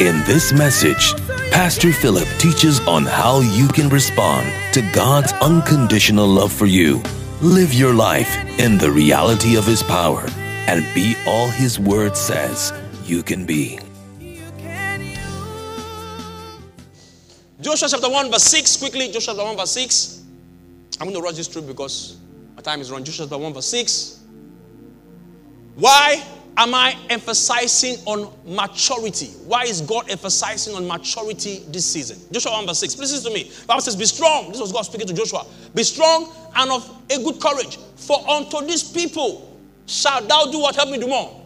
In this message, Pastor Philip teaches on how you can respond to God's unconditional love for you. Live your life in the reality of His power and be all His Word says you can be. Joshua chapter 1, verse 6. Quickly, Joshua chapter 1, verse 6. I'm going to rush this through because my time is run. Joshua chapter 1, verse 6. Why am I emphasizing on maturity? Why is God emphasizing on maturity this season? Joshua 1 verse 6. Please listen to me. The Bible says, Be strong. This was God speaking to Joshua. Be strong and of a good courage. For unto these people shall thou do what? Help me do more.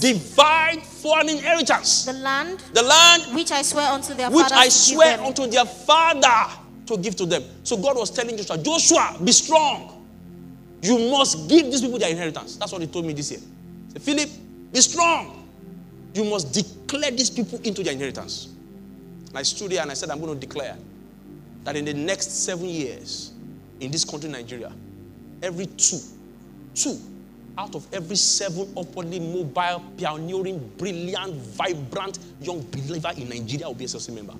Divide for an inheritance. the land The land which I swear unto their which I swear unto their father to give to them. So God was telling Joshua, Joshua, be strong. You must give these people their inheritance. That's what he told me this year. Said, Philip, be strong. You must declare these people into their inheritance. And I stood there and I said, I'm going to declare that in the next seven years in this country, Nigeria, every two, two out of every seven upwardly mobile, pioneering, brilliant, vibrant young believer in Nigeria will be a SLC member.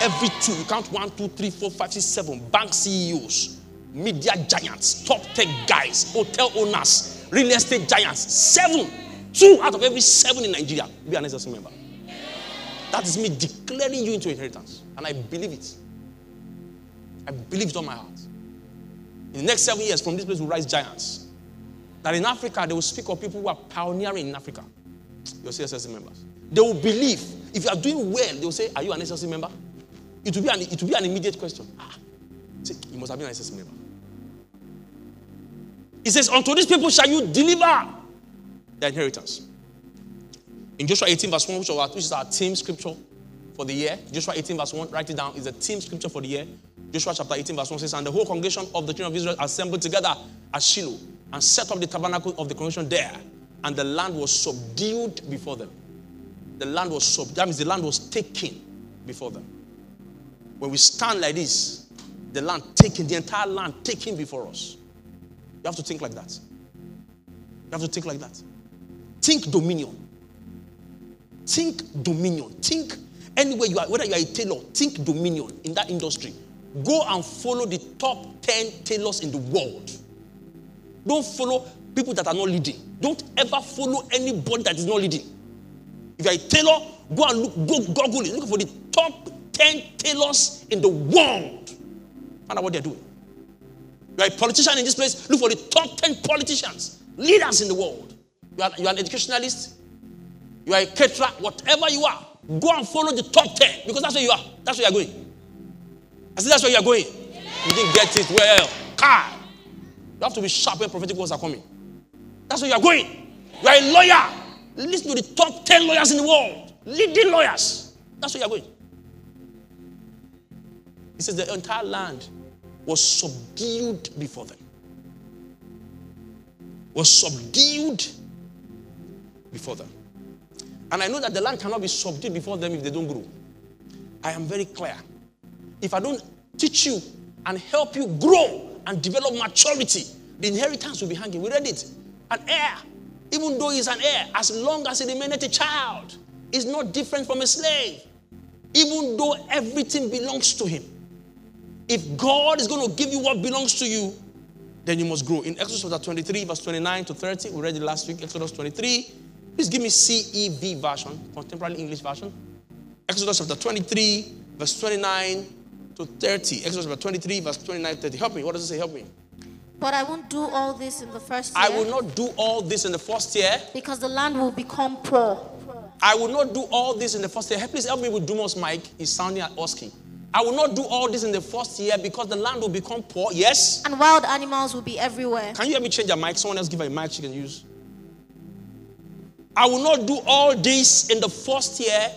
Every two, you count one, two, three, four, five, six, seven, bank CEOs, media giants, top tech guys, hotel owners, real estate giants, seven, two out of every seven in Nigeria be an SLC member. That is me declaring you into inheritance. And I believe it. I believe it on my heart. In the next seven years, from this place will rise giants. That in Africa, they will speak of people who are pioneering in Africa. Your CSSC members. They will believe. If you are doing well, they will say, Are you an SLC member? It will be an, it will be an immediate question. Ah, you must have been an SLC member. He says, Unto these people shall you deliver their inheritance. In Joshua 18, verse 1, which is our, which is our team scripture for the year, Joshua 18, verse 1, write it down, is a team scripture for the year. Joshua chapter 18, verse 1 says, And the whole congregation of the children of Israel assembled together at Shiloh and set up the tabernacle of the congregation there, and the land was subdued before them. The land was subdued. That means the land was taken before them. When we stand like this, the land taken, the entire land taken before us. You have to think like that. You have to think like that. Think dominion. Think dominion. Think anywhere you are, whether you are a tailor, think dominion in that industry. Go and follow the top 10 tailors in the world. Don't follow people that are not leading. Don't ever follow anybody that is not leading. If you are a tailor, go and look, go Google it. Look for the top 10 tailors in the world. Find out what they're doing. You are a politician in this place, look for the top 10 politicians, leaders in the world. You are, you are an educationalist, you are a caterer, whatever you are, go and follow the top 10 because that's where you are. That's where you are going. I said, that's where you are going. You didn't get it well. Car. You have to be sharp when prophetic words are coming. That's where you are going. You are a lawyer. Listen to the top 10 lawyers in the world, leading lawyers. That's where you are going. He says the entire land was subdued before them. Was subdued before them. And I know that the land cannot be subdued before them if they don't grow. I am very clear. If I don't teach you and help you grow and develop maturity, the inheritance will be hanging. We read it. An heir, even though he's an heir, as long as he remaineth a child, is not different from a slave. Even though everything belongs to him. If God is going to give you what belongs to you, then you must grow. In Exodus chapter 23, verse 29 to 30, we read it last week, Exodus 23. Please give me CEV version, contemporary English version. Exodus chapter 23, verse 29 to 30. Exodus chapter 23, verse 29 to 30. Help me. What does it say? Help me. But I won't do all this in the first year I will not do all this in the first year. because the land will become poor. I will not do all this in the first year. Please help me with Dumas mic. He's sounding at Oski. I will not do all this in the first year because the land will become poor. Yes. And wild animals will be everywhere. Can you help me change your mic? Someone else give her a mic she can use. I will not do all this in the first year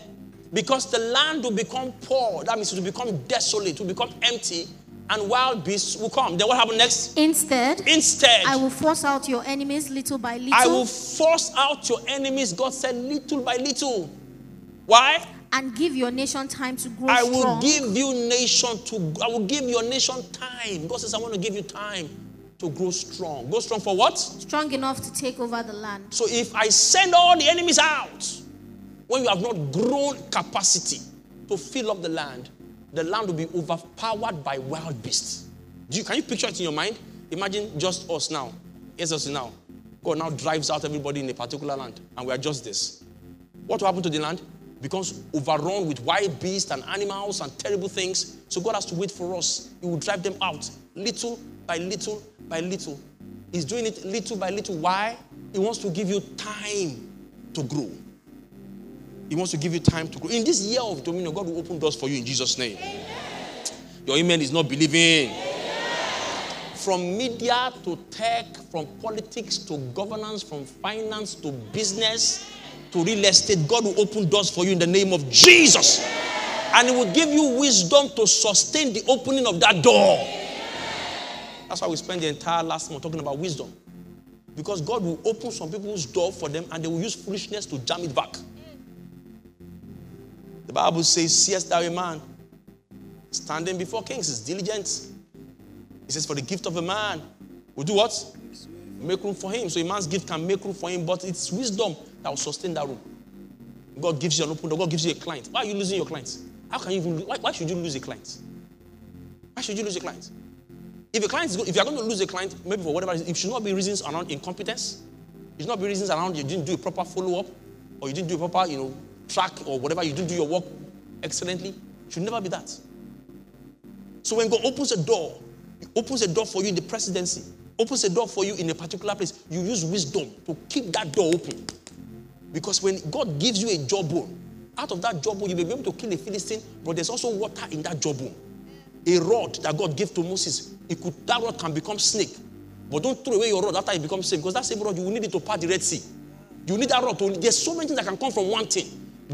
because the land will become poor. That means it will become desolate, it will become empty, and wild beasts will come. Then what happened next? Instead, Instead, I will force out your enemies little by little. I will force out your enemies, God said, little by little. Why? And give your nation time to grow I will strong. give you nation to I will give your nation time. God says, I want to give you time to grow strong. Grow strong for what? strong enough to take over the land. So if I send all the enemies out, when you have not grown capacity to fill up the land, the land will be overpowered by wild beasts. Do you, can you picture it in your mind? Imagine just us now. Yes, us now. God now drives out everybody in a particular land, and we are just this. What will happen to the land? Becomes overrun with wild beasts and animals and terrible things. So God has to wait for us. He will drive them out little by little by little. He's doing it little by little. Why? He wants to give you time to grow. He wants to give you time to grow. In this year of dominion, God will open doors for you in Jesus' name. Your amen is not believing. From media to tech, from politics to governance, from finance to business to real estate, God will open doors for you in the name of Jesus. And He will give you wisdom to sustain the opening of that door. That's why we spent the entire last month talking about wisdom. Because God will open some people's door for them and they will use foolishness to jam it back. The Bible says, Seest thou a man standing before kings is diligent. It says, For the gift of a man will do what? Make room for him. So a man's gift can make room for him, but it's wisdom that will sustain that room. God gives you an open door, God gives you a client. Why are you losing your clients? How can you even why, why should you lose a client? Why should you lose a client? If a client is if you're going to lose a client, maybe for whatever it should not be reasons around incompetence. It should not be reasons around you didn't do a proper follow-up, or you didn't do a proper, you know, track or whatever, you didn't do your work excellently. It should never be that. So when God opens a door, He opens a door for you in the presidency, opens a door for you in a particular place, you use wisdom to keep that door open. Because when God gives you a jawbone, out of that jawbone, you may be able to kill a Philistine, but there's also water in that jawbone. A rod that God gave to Moses, it could, that rod can become snake. But don't throw away your rod after it becomes snake, because that same rod, you will need it to part the Red Sea. You need that rod to, there's so many things that can come from one thing.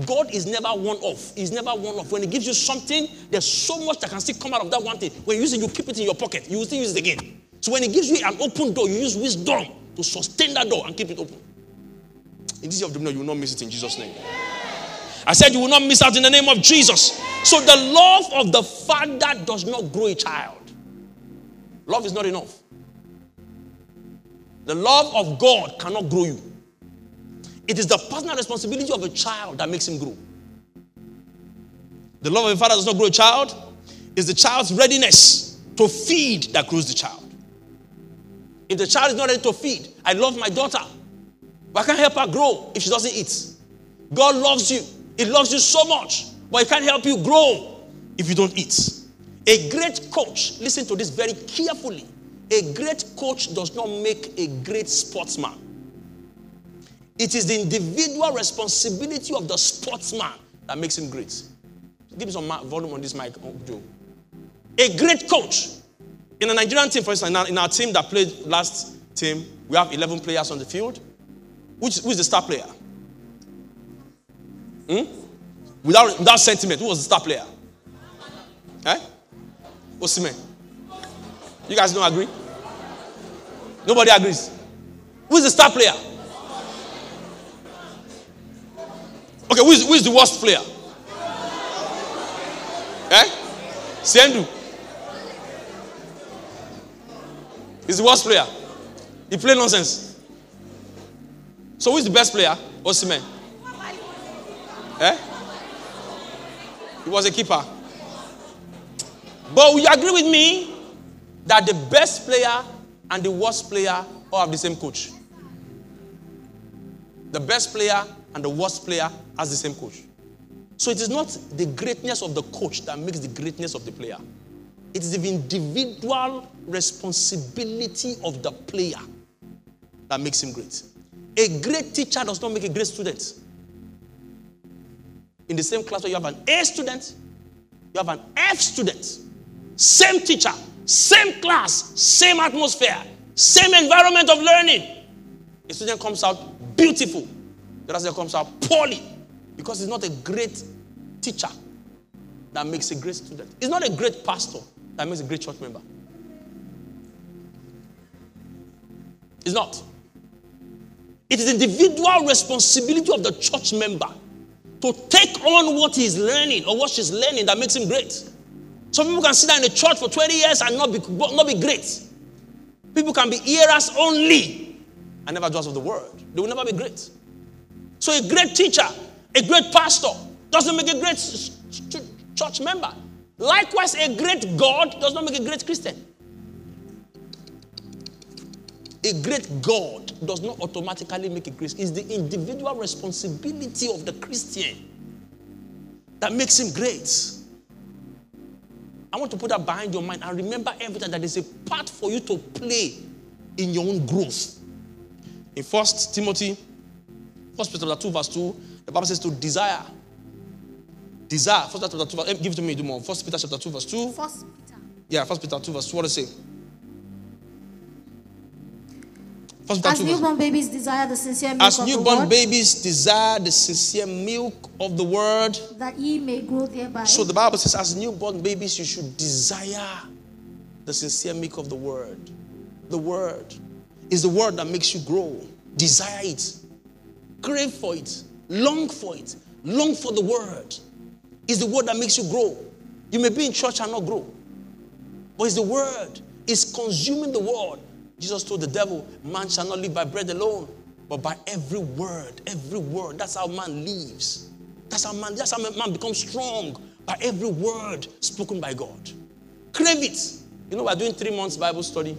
God is never one off. He's never one off. When He gives you something, there's so much that can still come out of that one thing. When you use it, you keep it in your pocket. You will still use it again. So when He gives you an open door, you use wisdom to sustain that door and keep it open. In this year of dominion, you will not miss it in Jesus' name. I said you will not miss out in the name of Jesus. So the love of the father does not grow a child. Love is not enough. The love of God cannot grow you. It is the personal responsibility of a child that makes him grow. The love of a father does not grow a child. It's the child's readiness to feed that grows the child. If the child is not ready to feed, I love my daughter, but I can't help her grow if she doesn't eat. God loves you. He loves you so much, but He can't help you grow if you don't eat. A great coach, listen to this very carefully. A great coach does not make a great sportsman. It is the individual responsibility of the sportsman that makes him great. Give me some volume on this mic, Joe. A great coach. In a Nigerian team, for instance, in our team that played last team, we have 11 players on the field. Which, who is the star player? Hmm? Without, without sentiment, who was the star player? Eh? Osimhen. You guys don't agree? Nobody agrees. Who is the star player? Okay, who is, who is the worst player? Eh? Sendu. He's the worst player. He played nonsense. So who is the best player? Osimhen. Eh? He was a keeper. But you agree with me that the best player and the worst player all have the same coach? The best player and the worst player has the same coach. So it is not the greatness of the coach that makes the greatness of the player. It is the individual responsibility of the player that makes him great. A great teacher does not make a great student. In the same class where you have an A student, you have an F student. Same teacher, same class, same atmosphere, same environment of learning. A student comes out beautiful, the other student comes out poorly because he's not a great teacher that makes a great student. He's not a great pastor that makes a great church member. It's not. It is individual responsibility of the church member to take on what he's learning or what she's learning that makes him great. Some people can sit down in the church for 20 years and not be, not be great. People can be hearers only and never doers of the word. They will never be great. So a great teacher, a great pastor doesn't make a great church member. Likewise, a great God does not make a great Christian. A great God does not automatically make a Christian. It's the individual responsibility of the Christian that makes him great. I want to put that behind your mind and remember everything that there's a part for you to play in your own growth. In First Timothy, First Peter 2, verse 2, the Bible says to desire. Desire. First Peter 2, verse, eh, give it to me, do more. First Peter chapter 2, verse 2. First Peter. Yeah, First Peter 2, verse 2. What does it say? As newborn babies desire the sincere milk As newborn babies desire the sincere milk of the word, that ye may grow thereby. So the Bible says, as newborn babies, you should desire the sincere milk of the word. The word is the word that makes you grow. Desire it, crave for it, long for it, long for the word. Is the word that makes you grow. You may be in church and not grow, but it's the word. It's consuming the word Jesus told the devil, Man shall not live by bread alone, but by every word, every word. That's how man lives. That's how man, that's how man becomes strong by every word spoken by God. Crave it. You know, we're doing three months Bible study,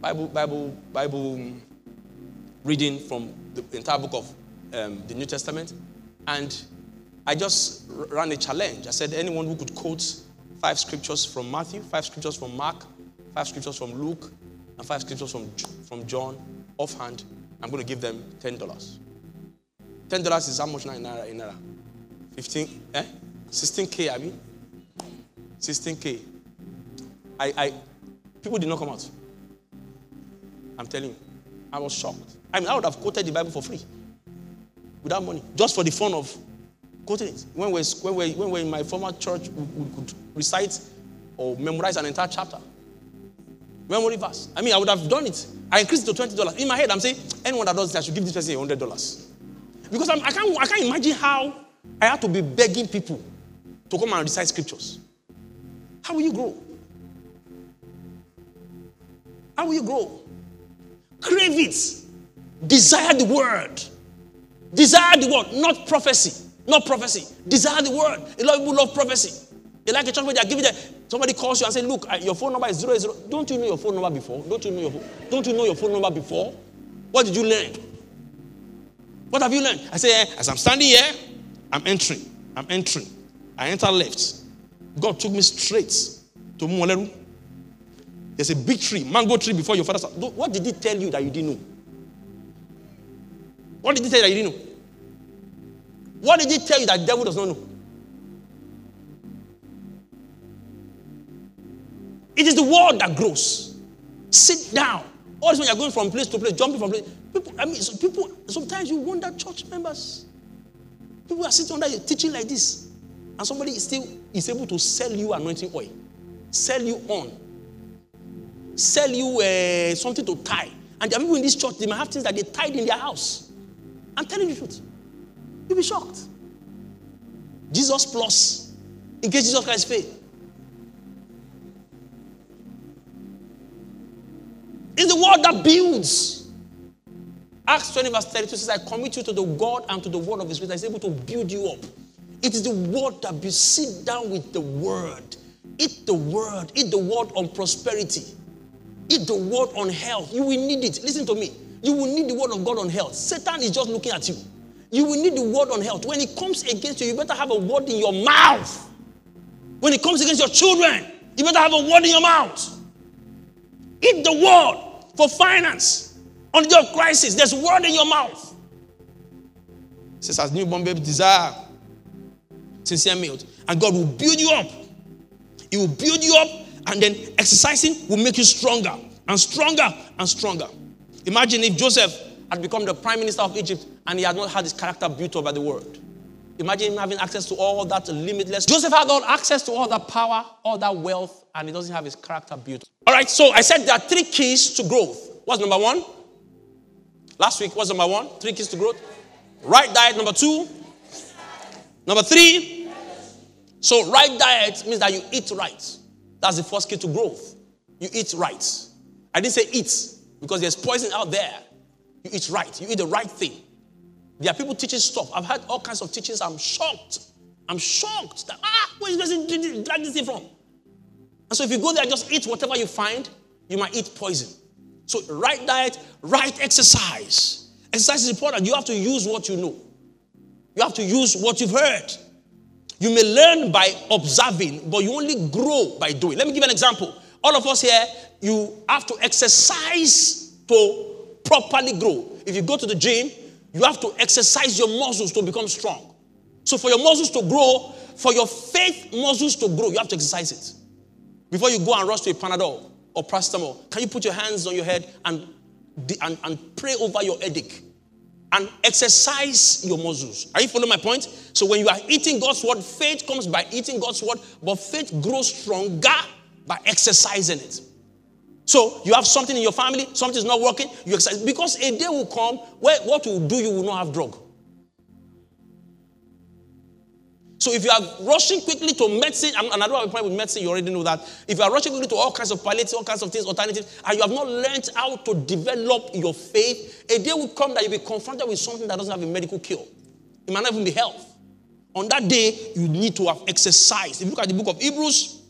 Bible, Bible, Bible reading from the entire book of um, the New Testament. And I just ran a challenge. I said, anyone who could quote five scriptures from Matthew, five scriptures from Mark, five scriptures from Luke, and five scriptures from, from John offhand, I'm going to give them $10. $10 is how much now in Naira? In Naira? 15, eh? 16K, I mean? 16K. I, I, people did not come out. I'm telling you. I was shocked. I mean, I would have quoted the Bible for free without money, just for the fun of quoting it. When we're, when we're, when we're in my former church, we, we could recite or memorize an entire chapter. Memory verse. I mean, I would have done it. I increased it to $20. In my head, I'm saying, anyone that does this, I should give this person $100. Because I'm, I, can't, I can't imagine how I have to be begging people to come and recite scriptures. How will you grow? How will you grow? Crave it. Desire the word. Desire the word, not prophecy. Not prophecy. Desire the word. A lot of people love prophecy. They like a church where they are giving them. Somebody calls you and say, "Look, your phone number is zero zero. Don't you know your phone number before? Don't you know your Don't you know your phone number before? What did you learn? What have you learned? I say, eh, as I'm standing here, I'm entering. I'm entering. I enter left. God took me straight to Mualeru. There's a big tree, mango tree before your father's house. What did he tell you that you didn't know? What did he tell you that you didn't know? What did he tell you that the devil does not know? It is the word that grows. Sit down. All this when you're going from place to place, jumping from place. People, I mean, so people, sometimes you wonder church members. People are sitting under a teaching like this, and somebody is still is able to sell you anointing oil, sell you on, sell you uh, something to tie. And there are people in this church, they might have things that they tied in their house. I'm telling you the truth. You'll be shocked. Jesus plus, in case Jesus Christ faith. It's the word that builds. Acts 20, verse 32 says, I commit you to the God and to the word of his grace that is able to build you up. It is the word that builds. Sit down with the word. Eat the word. Eat the word on prosperity. Eat the word on health. You will need it. Listen to me. You will need the word of God on health. Satan is just looking at you. You will need the word on health. When it comes against you, you better have a word in your mouth. When it comes against your children, you better have a word in your mouth. Eat the word for finance. On of crisis, there's word in your mouth. It says, as newborn baby desire sincere milk, and God will build you up. He will build you up, and then exercising will make you stronger and stronger and stronger. Imagine if Joseph had become the prime minister of Egypt and he had not had his character built up by the word. Imagine him having access to all that limitless. Joseph had all access to all that power, all that wealth, and he doesn't have his character built. All right, so I said there are three keys to growth. What's number one? Last week, what's number one? Three keys to growth. Right diet, number two. Number three. So, right diet means that you eat right. That's the first key to growth. You eat right. I didn't say eat because there's poison out there. You eat right. You eat the right thing. There are people teaching stuff. I've had all kinds of teachings. I'm shocked. I'm shocked that, ah, where is this drag this thing from? And so if you go there just eat whatever you find, you might eat poison. So right diet, right exercise. Exercise is important. You have to use what you know. You have to use what you've heard. You may learn by observing, but you only grow by doing. Let me give an example. All of us here, you have to exercise to properly grow. If you go to the gym, you have to exercise your muscles to become strong. So, for your muscles to grow, for your faith muscles to grow, you have to exercise it. Before you go and rush to a Panadol or paracetamol, can you put your hands on your head and, and, and pray over your headache? And exercise your muscles. Are you following my point? So, when you are eating God's word, faith comes by eating God's word, but faith grows stronger by exercising it. So you have something in your family, something is not working, you exercise. Because a day will come where what will do you will not have drug. So if you are rushing quickly to medicine, and I don't have a problem with medicine, you already know that. If you are rushing quickly to all kinds of palliatives, all kinds of things, alternatives, and you have not learned how to develop your faith, a day will come that you'll be confronted with something that doesn't have a medical cure. It might not even be health. On that day, you need to have exercised. If you look at the book of Hebrews,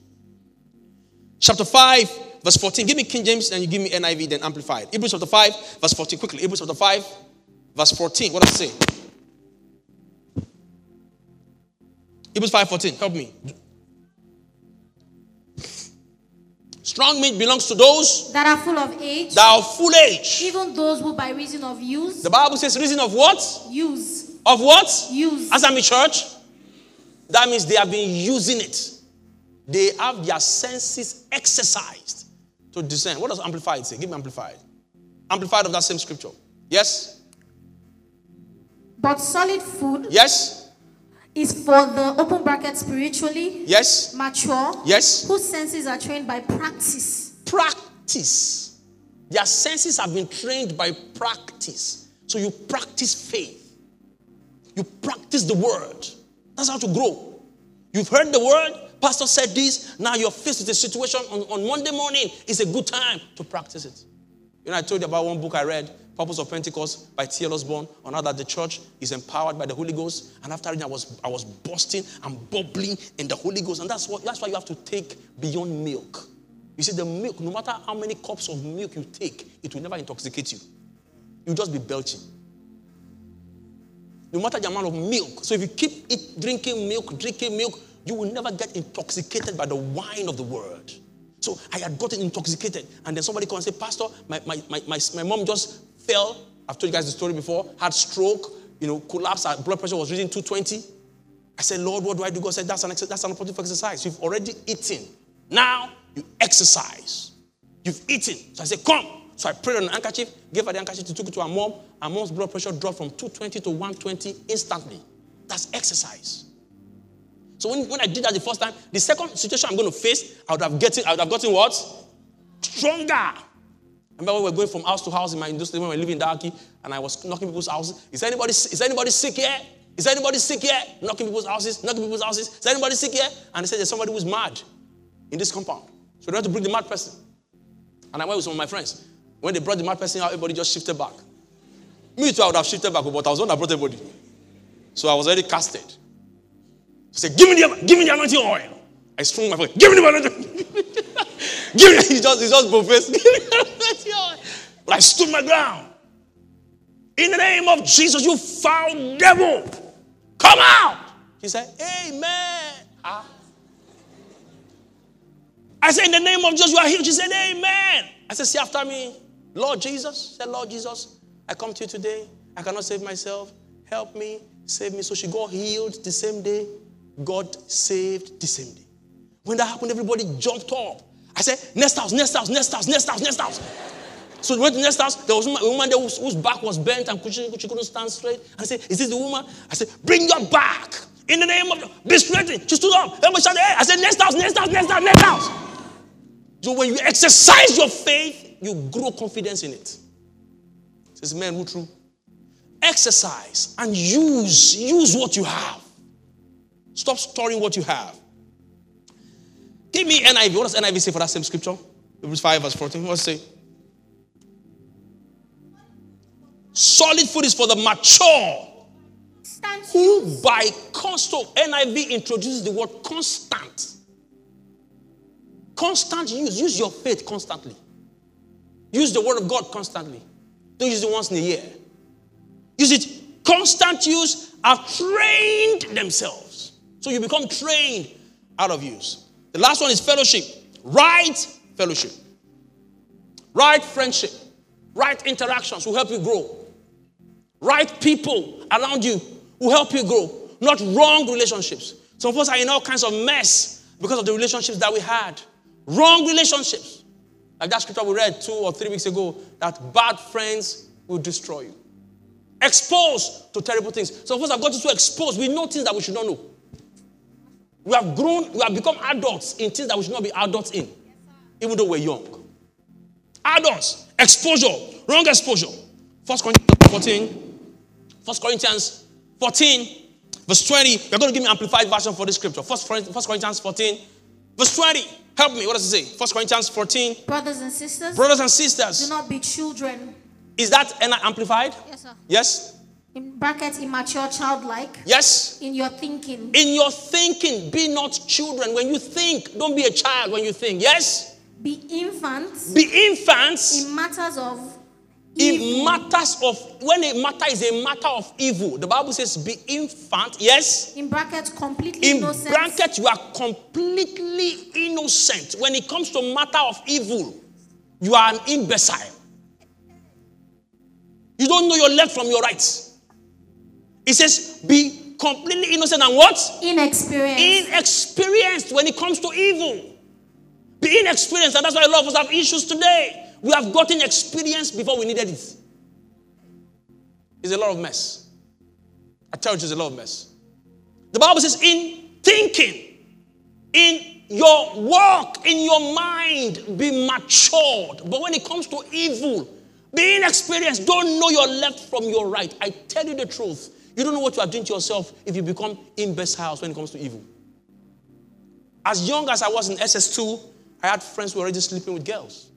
chapter 5, Verse 14. Give me King James and you give me NIV, then Amplified. Hebrews chapter 5, verse 14. Quickly. Hebrews chapter 5, verse 14. What does it say? Hebrews 5 14. Help me. Strong meat belongs to those that are full of age. That are full age. Even those who by reason of use. The Bible says reason of what? Use. Of what? Use. As I'm in church. That means they have been using it. They have their senses exercised to discern. What does amplified say? Give me amplified. Amplified of that same scripture. Yes? But solid food. Yes? Is for the open bracket spiritually. Yes. Mature. Yes. Whose senses are trained by practice. Practice. Their senses have been trained by practice. So you practice faith. You practice the word. That's how to grow. You've heard the word, Pastor said this. Now you're faced with a situation on, on Monday morning. It's a good time to practice it. You know, I told you about one book I read, Purpose of Pentecost by T.L. Osborn, on how that the church is empowered by the Holy Ghost. And after reading, I was, I was busting and bubbling in the Holy Ghost. And that's, what, that's why you have to take beyond milk. You see, the milk, no matter how many cups of milk you take, it will never intoxicate you. You'll just be belching. No matter the amount of milk. So if you keep eat, drinking milk, drinking milk, you will never get intoxicated by the wine of the word. So I had gotten intoxicated. And then somebody comes and say, Pastor, my, my, my, my, my mom just fell. I've told you guys the story before. Had stroke, you know, collapsed. Her blood pressure was reading 220. I said, Lord, what do I do? God said, that's an, that's an opportunity for exercise. You've already eaten. Now you exercise. You've eaten. So I said, come. So I prayed on an handkerchief, gave her the handkerchief, took it to her mom. Her mom's blood pressure dropped from 220 to 120 instantly. That's exercise. So when, when I did that the first time, the second situation I'm going to face, I would have gotten, I would have gotten what? Stronger. Remember when we were going from house to house in my industry when we were living in Darky, and I was knocking people's houses. Is anybody, is anybody sick here? Is anybody sick here? Knocking people's houses, knocking people's houses. Is anybody sick here? And they said there's somebody who's mad in this compound. So they had to bring the mad person. And I went with some of my friends. When they brought the mad person out, everybody just shifted back. Me too, I would have shifted back, but I was the one that brought everybody. So I was already casted. Said, Give me the, give me the anointing oil. I strung my foot. Give me the anointing Give me, he just, he just professed. Give me the anointing oil. But I stood my ground. In the name of Jesus, you foul devil, come out. He said, Amen. Ah. I said, In the name of Jesus, you are healed. She said, Amen. I said, See after me. Lord Jesus. said, Lord Jesus, I come to you today. I cannot save myself. Help me, save me. So she got healed the same day. God saved the same day. When that happened, everybody jumped up. I said, next house, next house, next house, next house, next house. So we went to the next house. There was a woman there whose, whose back was bent and she, she couldn't stand straight. I said, Is this the woman? I said, Bring your back in the name of be straight. She stood up. Everybody shouted, hey. I said, Next house, next house, next house, next house. So when you exercise your faith, you grow confidence in it. Says man who true. Exercise and use, use what you have. Stop storing what you have. Give me NIV. What does NIV say for that same scripture? Hebrews 5, verse 14. What does it say? Solid food is for the mature. Who by constant, NIV introduces the word constant. Constant use. Use your faith constantly. Use the word of God constantly. Don't use it once in a year. Use it constant use have trained themselves. So you become trained out of use. The last one is fellowship. Right fellowship. Right friendship. Right interactions will help you grow. Right people around you will help you grow. Not wrong relationships. Some of us are in all kinds of mess because of the relationships that we had. Wrong relationships. Like that scripture we read two or three weeks ago that bad friends will destroy you. Exposed to terrible things. Some of us have gotten so exposed, we know things that we should not know. We have grown, we have become adults in things that we should not be adults in, even though we're young. Adults, exposure, wrong exposure. First Corinthians 14, First Corinthians 14, verse 20. We're going to give me amplified version for this scripture. First, First Corinthians 14, verse 20. Help me. What does it say? First Corinthians 14. Brothers and sisters. Brothers and sisters. Do not be children. Is that an amplified? Yes, sir. Yes in brackets immature childlike yes. in your thinking. In your thinking be not children. When you think don't be a child when you think. Yes? Be infants be infants in matters of in matters of when a matter is a matter of evil the bible says be infant yes? In brackets completely innocent. in innocent. brackets you are completely innocent. When it comes to matter of evil you are an imbecile. You don't know your left from your right it says, be completely innocent and what? Inexperienced. Inexperienced when it comes to evil. Be inexperienced. And that's why a lot of us have issues today. We have gotten experience before we needed it. It's a lot of mess. I tell you, it's a lot of mess. The Bible says, in thinking, in your walk, in your mind, be matured. But when it comes to evil, be inexperienced. Don't know your left from your right. I tell you the truth. You don't know what you are doing to yourself if you become imbeciles when it comes to evil. As young as I was in SS2, I had friends who were already sleeping with girls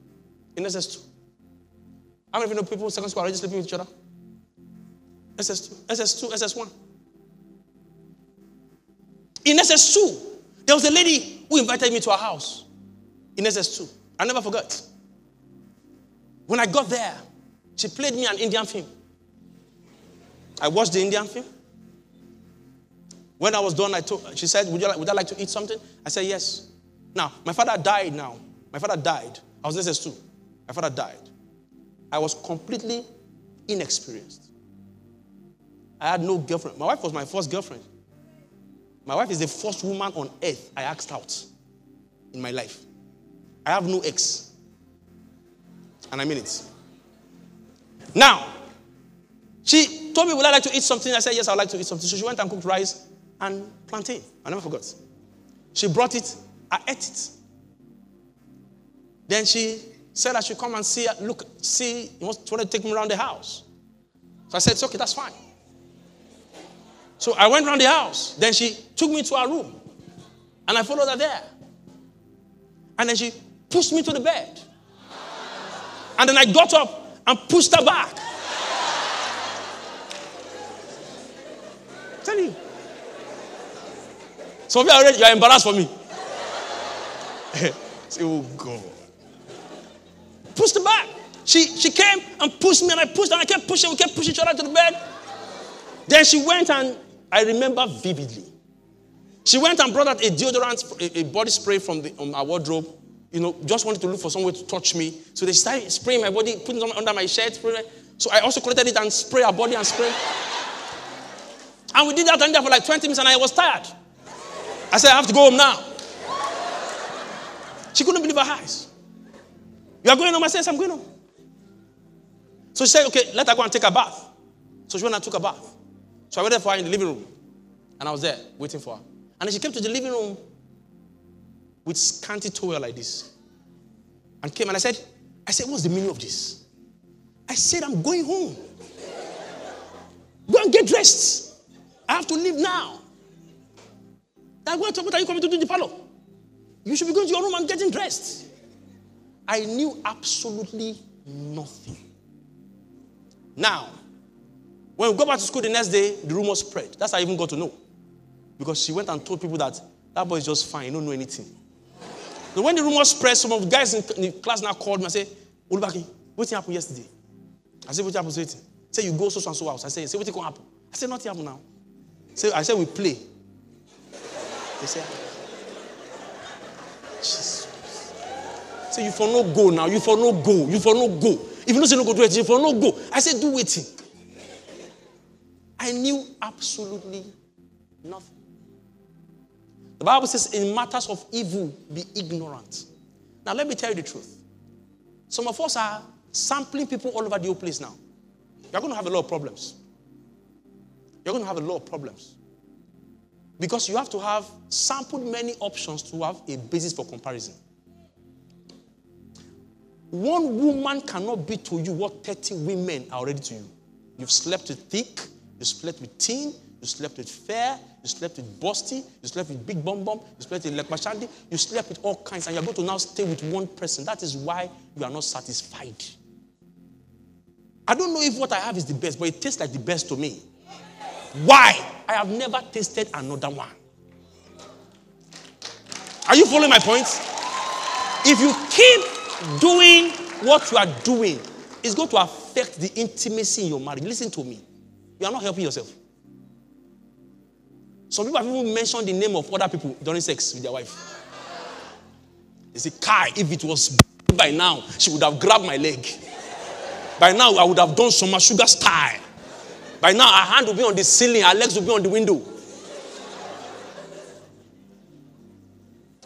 in SS2. How many of you know people in second school are already sleeping with each other? SS2, SS2, SS1. In SS2, there was a lady who invited me to her house in SS2. I never forgot. When I got there, she played me an Indian film. I watched the Indian film. When I was done, I told, she said, would, you like, would I like to eat something? I said, yes. Now, my father died now. My father died. I was SS2. My father died. I was completely inexperienced. I had no girlfriend. My wife was my first girlfriend. My wife is the first woman on earth I asked out in my life. I have no ex. And I mean it. Now, she told me, Would I like to eat something? I said, Yes, I would like to eat something. So she went and cooked rice and plantain. I never forgot. She brought it, I ate it. Then she said I should come and see, look, see, he wants to take me around the house. So I said, It's okay, that's fine. So I went around the house. Then she took me to her room. And I followed her there. And then she pushed me to the bed. And then I got up and pushed her back. tell you. Some of you are already you are embarrassed for me. Say, oh God. Push the back. She she came and pushed me and I pushed and I kept pushing. We kept pushing each other to the bed. Then she went and I remember vividly. She went and brought out a deodorant, a, a body spray from the, um, our wardrobe. You know, just wanted to look for somewhere to touch me. So they started spraying my body, putting it under my shirt. So I also collected it and spray her body and spray. And we did that under for like 20 minutes and I was tired. I said, I have to go home now. She couldn't believe her eyes. You are going home? I said, I'm going home. So she said, okay, let her go and take a bath. So she went and took a bath. So I waited for her in the living room. And I was there waiting for her. And then she came to the living room with scanty towel like this. And came and I said, I said, what's the meaning of this? I said, I'm going home. Go and get dressed. I have to leave now. What are you coming to do in the parlor? You should be going to your room and getting dressed. I knew absolutely nothing. Now, when we go back to school the next day, the rumor spread. That's how I even got to know. Because she went and told people that that boy is just fine, he don't know anything. So when the rumor spread, some of the guys in the class now called me and said, Olubakin, what happened yesterday? I said, what happened yesterday? Say you go so and so house. I said, say what can happen? I said, nothing happen now. Say, I said we play. They said, Jesus. Say you for no go now. You for no go. You for no go. If you don't say no go do it, you for no go. I said do waiting. I knew absolutely nothing. The Bible says, in matters of evil, be ignorant. Now, let me tell you the truth. Some of us are sampling people all over the place now. You're going to have a lot of problems. You're going to have a lot of problems. Because you have to have sampled many options to have a basis for comparison. One woman cannot be to you what 30 women are already to you. You've slept with thick, you slept with thin, you slept with fair, you slept with busty, you slept with big bum bum, you slept with lekmashandi, you slept with all kinds, and you're going to now stay with one person. That is why you are not satisfied. I don't know if what I have is the best, but it tastes like the best to me. Why? I have never tasted another one. Are you following my point? If you keep doing what you are doing, it's going to affect the intimacy in your marriage. Listen to me. You are not helping yourself. Some people have even mentioned the name of other people during sex with their wife. They say, Kai, if it was by now, she would have grabbed my leg. By now, I would have done some sugar style. By now, her hand will be on the ceiling, her legs will be on the window.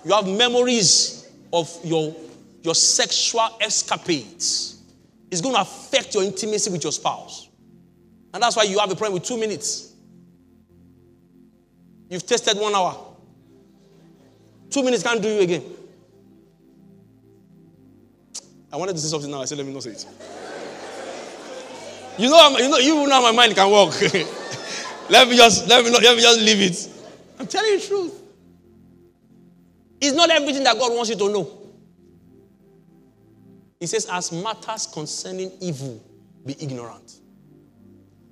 You have memories of your, your sexual escapades. It's going to affect your intimacy with your spouse. And that's why you have a problem with two minutes. You've tested one hour. Two minutes can't do you again. I wanted to say something now. I said, let me not say it. You know, you know, you know how my mind can work. let me just let me not, let me just leave it. I'm telling you the truth. It's not everything that God wants you to know. He says, as matters concerning evil, be ignorant.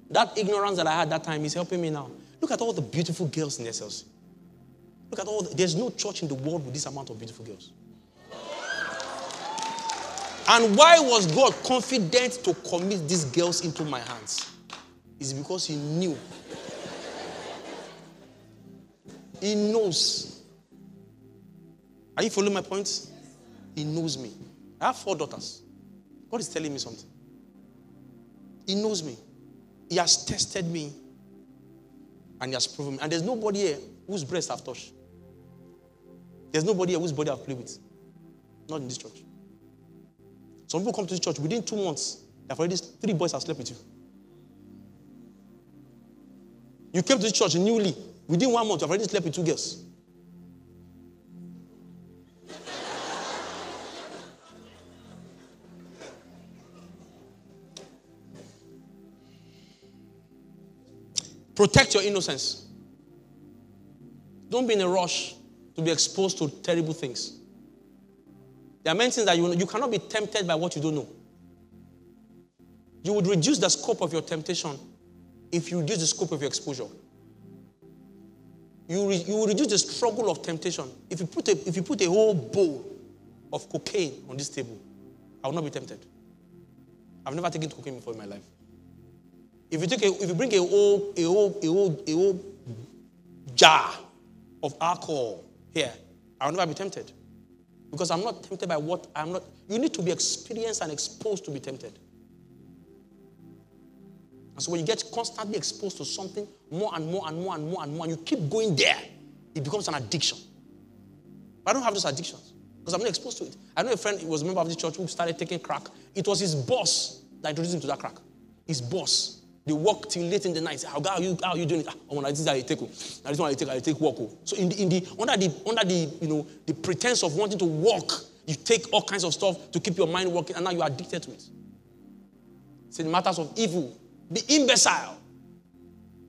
That ignorance that I had that time is helping me now. Look at all the beautiful girls in SLC. Look at all the, there's no church in the world with this amount of beautiful girls. And why was God confident to commit these girls into my hands? Is because He knew. He knows. Are you following my point? He knows me. I have four daughters. God is telling me something. He knows me. He has tested me and he has proven me. And there's nobody here whose breast I've touched. There's nobody here whose body I've played with. Not in this church. Some people come to this church within two months, they've already three boys have slept with you. You came to this church newly, within one month, you've already slept with two girls. Protect your innocence. Don't be in a rush to be exposed to terrible things. There are many things that you, you cannot be tempted by what you don't know. You would reduce the scope of your temptation if you reduce the scope of your exposure. You, re, you will reduce the struggle of temptation. If you, put a, if you put a whole bowl of cocaine on this table, I will not be tempted. I've never taken cocaine before in my life. If you take a, if you bring a whole, a whole, a whole, a whole jar of alcohol here, I will never be tempted. Because I'm not tempted by what I'm not. You need to be experienced and exposed to be tempted. And so when you get constantly exposed to something more and more and more and more and more, and you keep going there, it becomes an addiction. But I don't have those addictions because I'm not exposed to it. I know a friend, he was a member of the church who started taking crack. It was his boss that introduced him to that crack. His boss. They work till late in the night. How, how, are, you, how are you doing it? Ah, oh, this is how you take. Now this one I take. I take work. Oh. So in the, in the under the under the you know the pretense of wanting to work, you take all kinds of stuff to keep your mind working, and now you are addicted to it. It's in matters of evil. Be imbecile.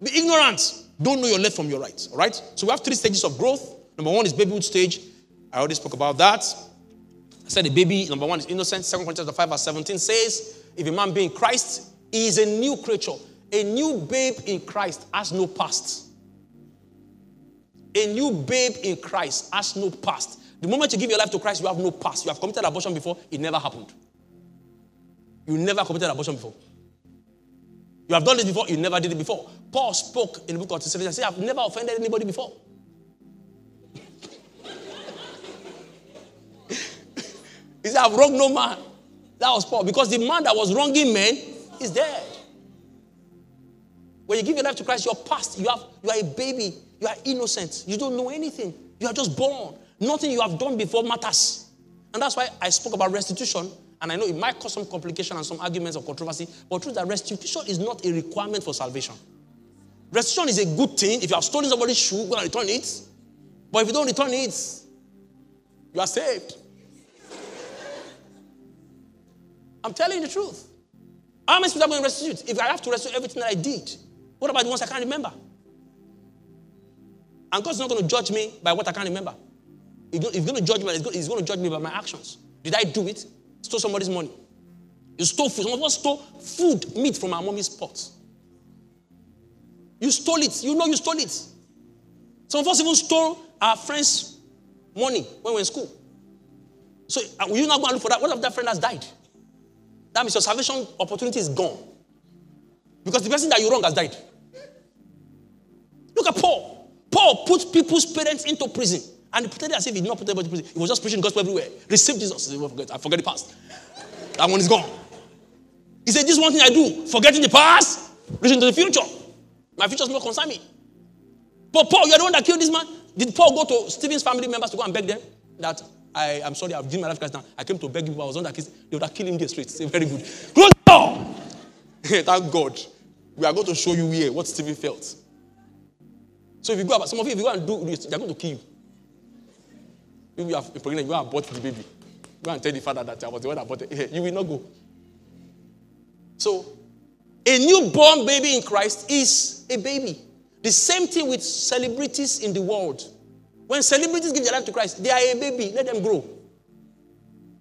Be ignorant. Don't know your left from your right. All right. So we have three stages of growth. Number one is babyhood stage. I already spoke about that. I said the baby, number one, is innocent. Second Corinthians 5, verse 17 says, if a man be in Christ, he is a new creature. A new babe in Christ has no past. A new babe in Christ has no past. The moment you give your life to Christ, you have no past. You have committed abortion before, it never happened. You never committed abortion before. You have done this before, you never did it before. Paul spoke in the book of Thessalonians and said, I've never offended anybody before. he said, I've wronged no man. That was Paul. Because the man that was wronging men is dead. When you give your life to Christ, you're past. You, have, you are a baby. You are innocent. You don't know anything. You are just born. Nothing you have done before matters. And that's why I spoke about restitution. And I know it might cause some complication and some arguments of controversy. But truth is that restitution is not a requirement for salvation. Restitution is a good thing. If you have stolen somebody's shoe, go and return it. But if you don't return it, you are saved. I'm telling you the truth. How many people are going to restitute? If I have to restitute everything that I did, what about the ones I can't remember? And God's not going to judge me by what I can't remember. He's going to judge me. He's going to judge me by my actions. Did I do it? Stole somebody's money. You stole food. Some of us stole food, meat from our mommy's pot. You stole it. You know you stole it. Some of us even stole our friend's money when we were in school. So, uh, will you not go and look for that? What if that friend has died? That means your salvation opportunity is gone. Because the person that you wrong has died. Look at Paul. Paul put people's parents into prison. And he pretended as if he did not put them into prison. He was just preaching gospel everywhere. Receive Jesus. Oh, I forget the past. That one is gone. He said, This one thing I do, forgetting the past, reaching to the future. My future is not concern me. But Paul, you're the one that killed this man. Did Paul go to Stephen's family members to go and beg them that I, am sorry, I've given my life to Christ now. I came to beg you, I was on that case. They would have killed him there straight. Say, very good. Close the door! Thank God. We are going to show you here what Stephen felt. So if you go about, some of you, if you go and do this, they're going to kill you. If you have pregnant, you go and abort the baby. Go and tell the father that I was the one that bought it. You will not go. So, a newborn baby in Christ is a baby. The same thing with celebrities in the world. When celebrities give their life to Christ, they are a baby. Let them grow.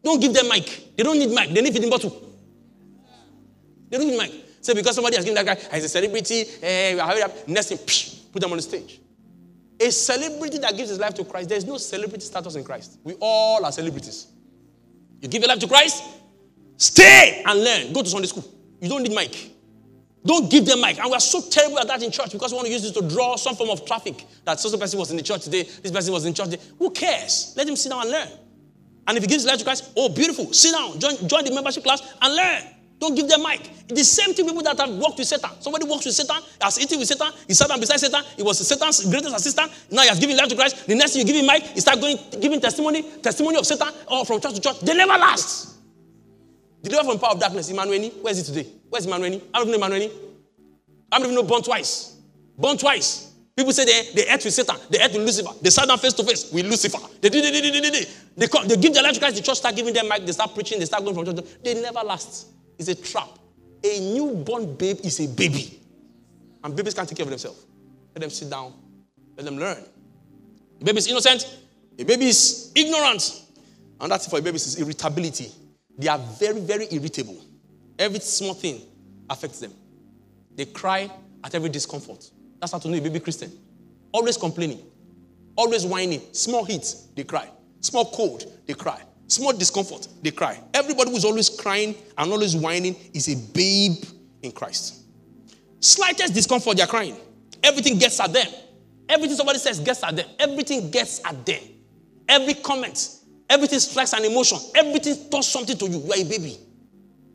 Don't give them mic. They don't need mic. They need feeding bottle. They don't need mic. Say because somebody has given that guy as a celebrity, eh, next thing, psh, put them on the stage. A celebrity that gives his life to Christ, there is no celebrity status in Christ. We all are celebrities. You give your life to Christ, stay and learn. Go to Sunday school. You don't need mic. Don't give them mic. And we are so terrible at that in church because we want to use this to draw some form of traffic. That so person was in the church today, this person was in church today. Who cares? Let him sit down and learn. And if he gives life to Christ, oh, beautiful. Sit down, join, join the membership class and learn. Don't give them mic. The same thing people that have worked with Satan. Somebody works with Satan, has eaten with Satan, he sat down beside Satan, he was Satan's greatest assistant. Now he has given life to Christ. The next thing you give him mic, he start going giving testimony, testimony of Satan, or from church to church. They never last. Deliver from power of darkness. Emmanuel, where is he today? Where's Emmanuel? I don't know Emmanuel. Many of you know born twice? Born twice. People say they, they ate with Satan, they ate with Lucifer, they sat down face to face with Lucifer. They did, they, they, they, they, they, come, they give their life to Christ, the church start giving them mic, they start preaching, they start going from church. They never last. It's a trap. A newborn babe is a baby. And babies can't take care of themselves. Let them sit down, let them learn. A baby is innocent, a baby is ignorant. And that's for a baby is irritability. They are very, very irritable. Every small thing affects them. They cry at every discomfort. That's how to know a baby Christian. Always complaining, always whining. Small heat, they cry. Small cold, they cry. Small discomfort, they cry. Everybody who's always crying and always whining is a babe in Christ. Slightest discomfort, they're crying. Everything gets at them. Everything somebody says gets at them. Everything gets at them. Every comment, everything strikes an emotion. Everything does something to you. You are a baby.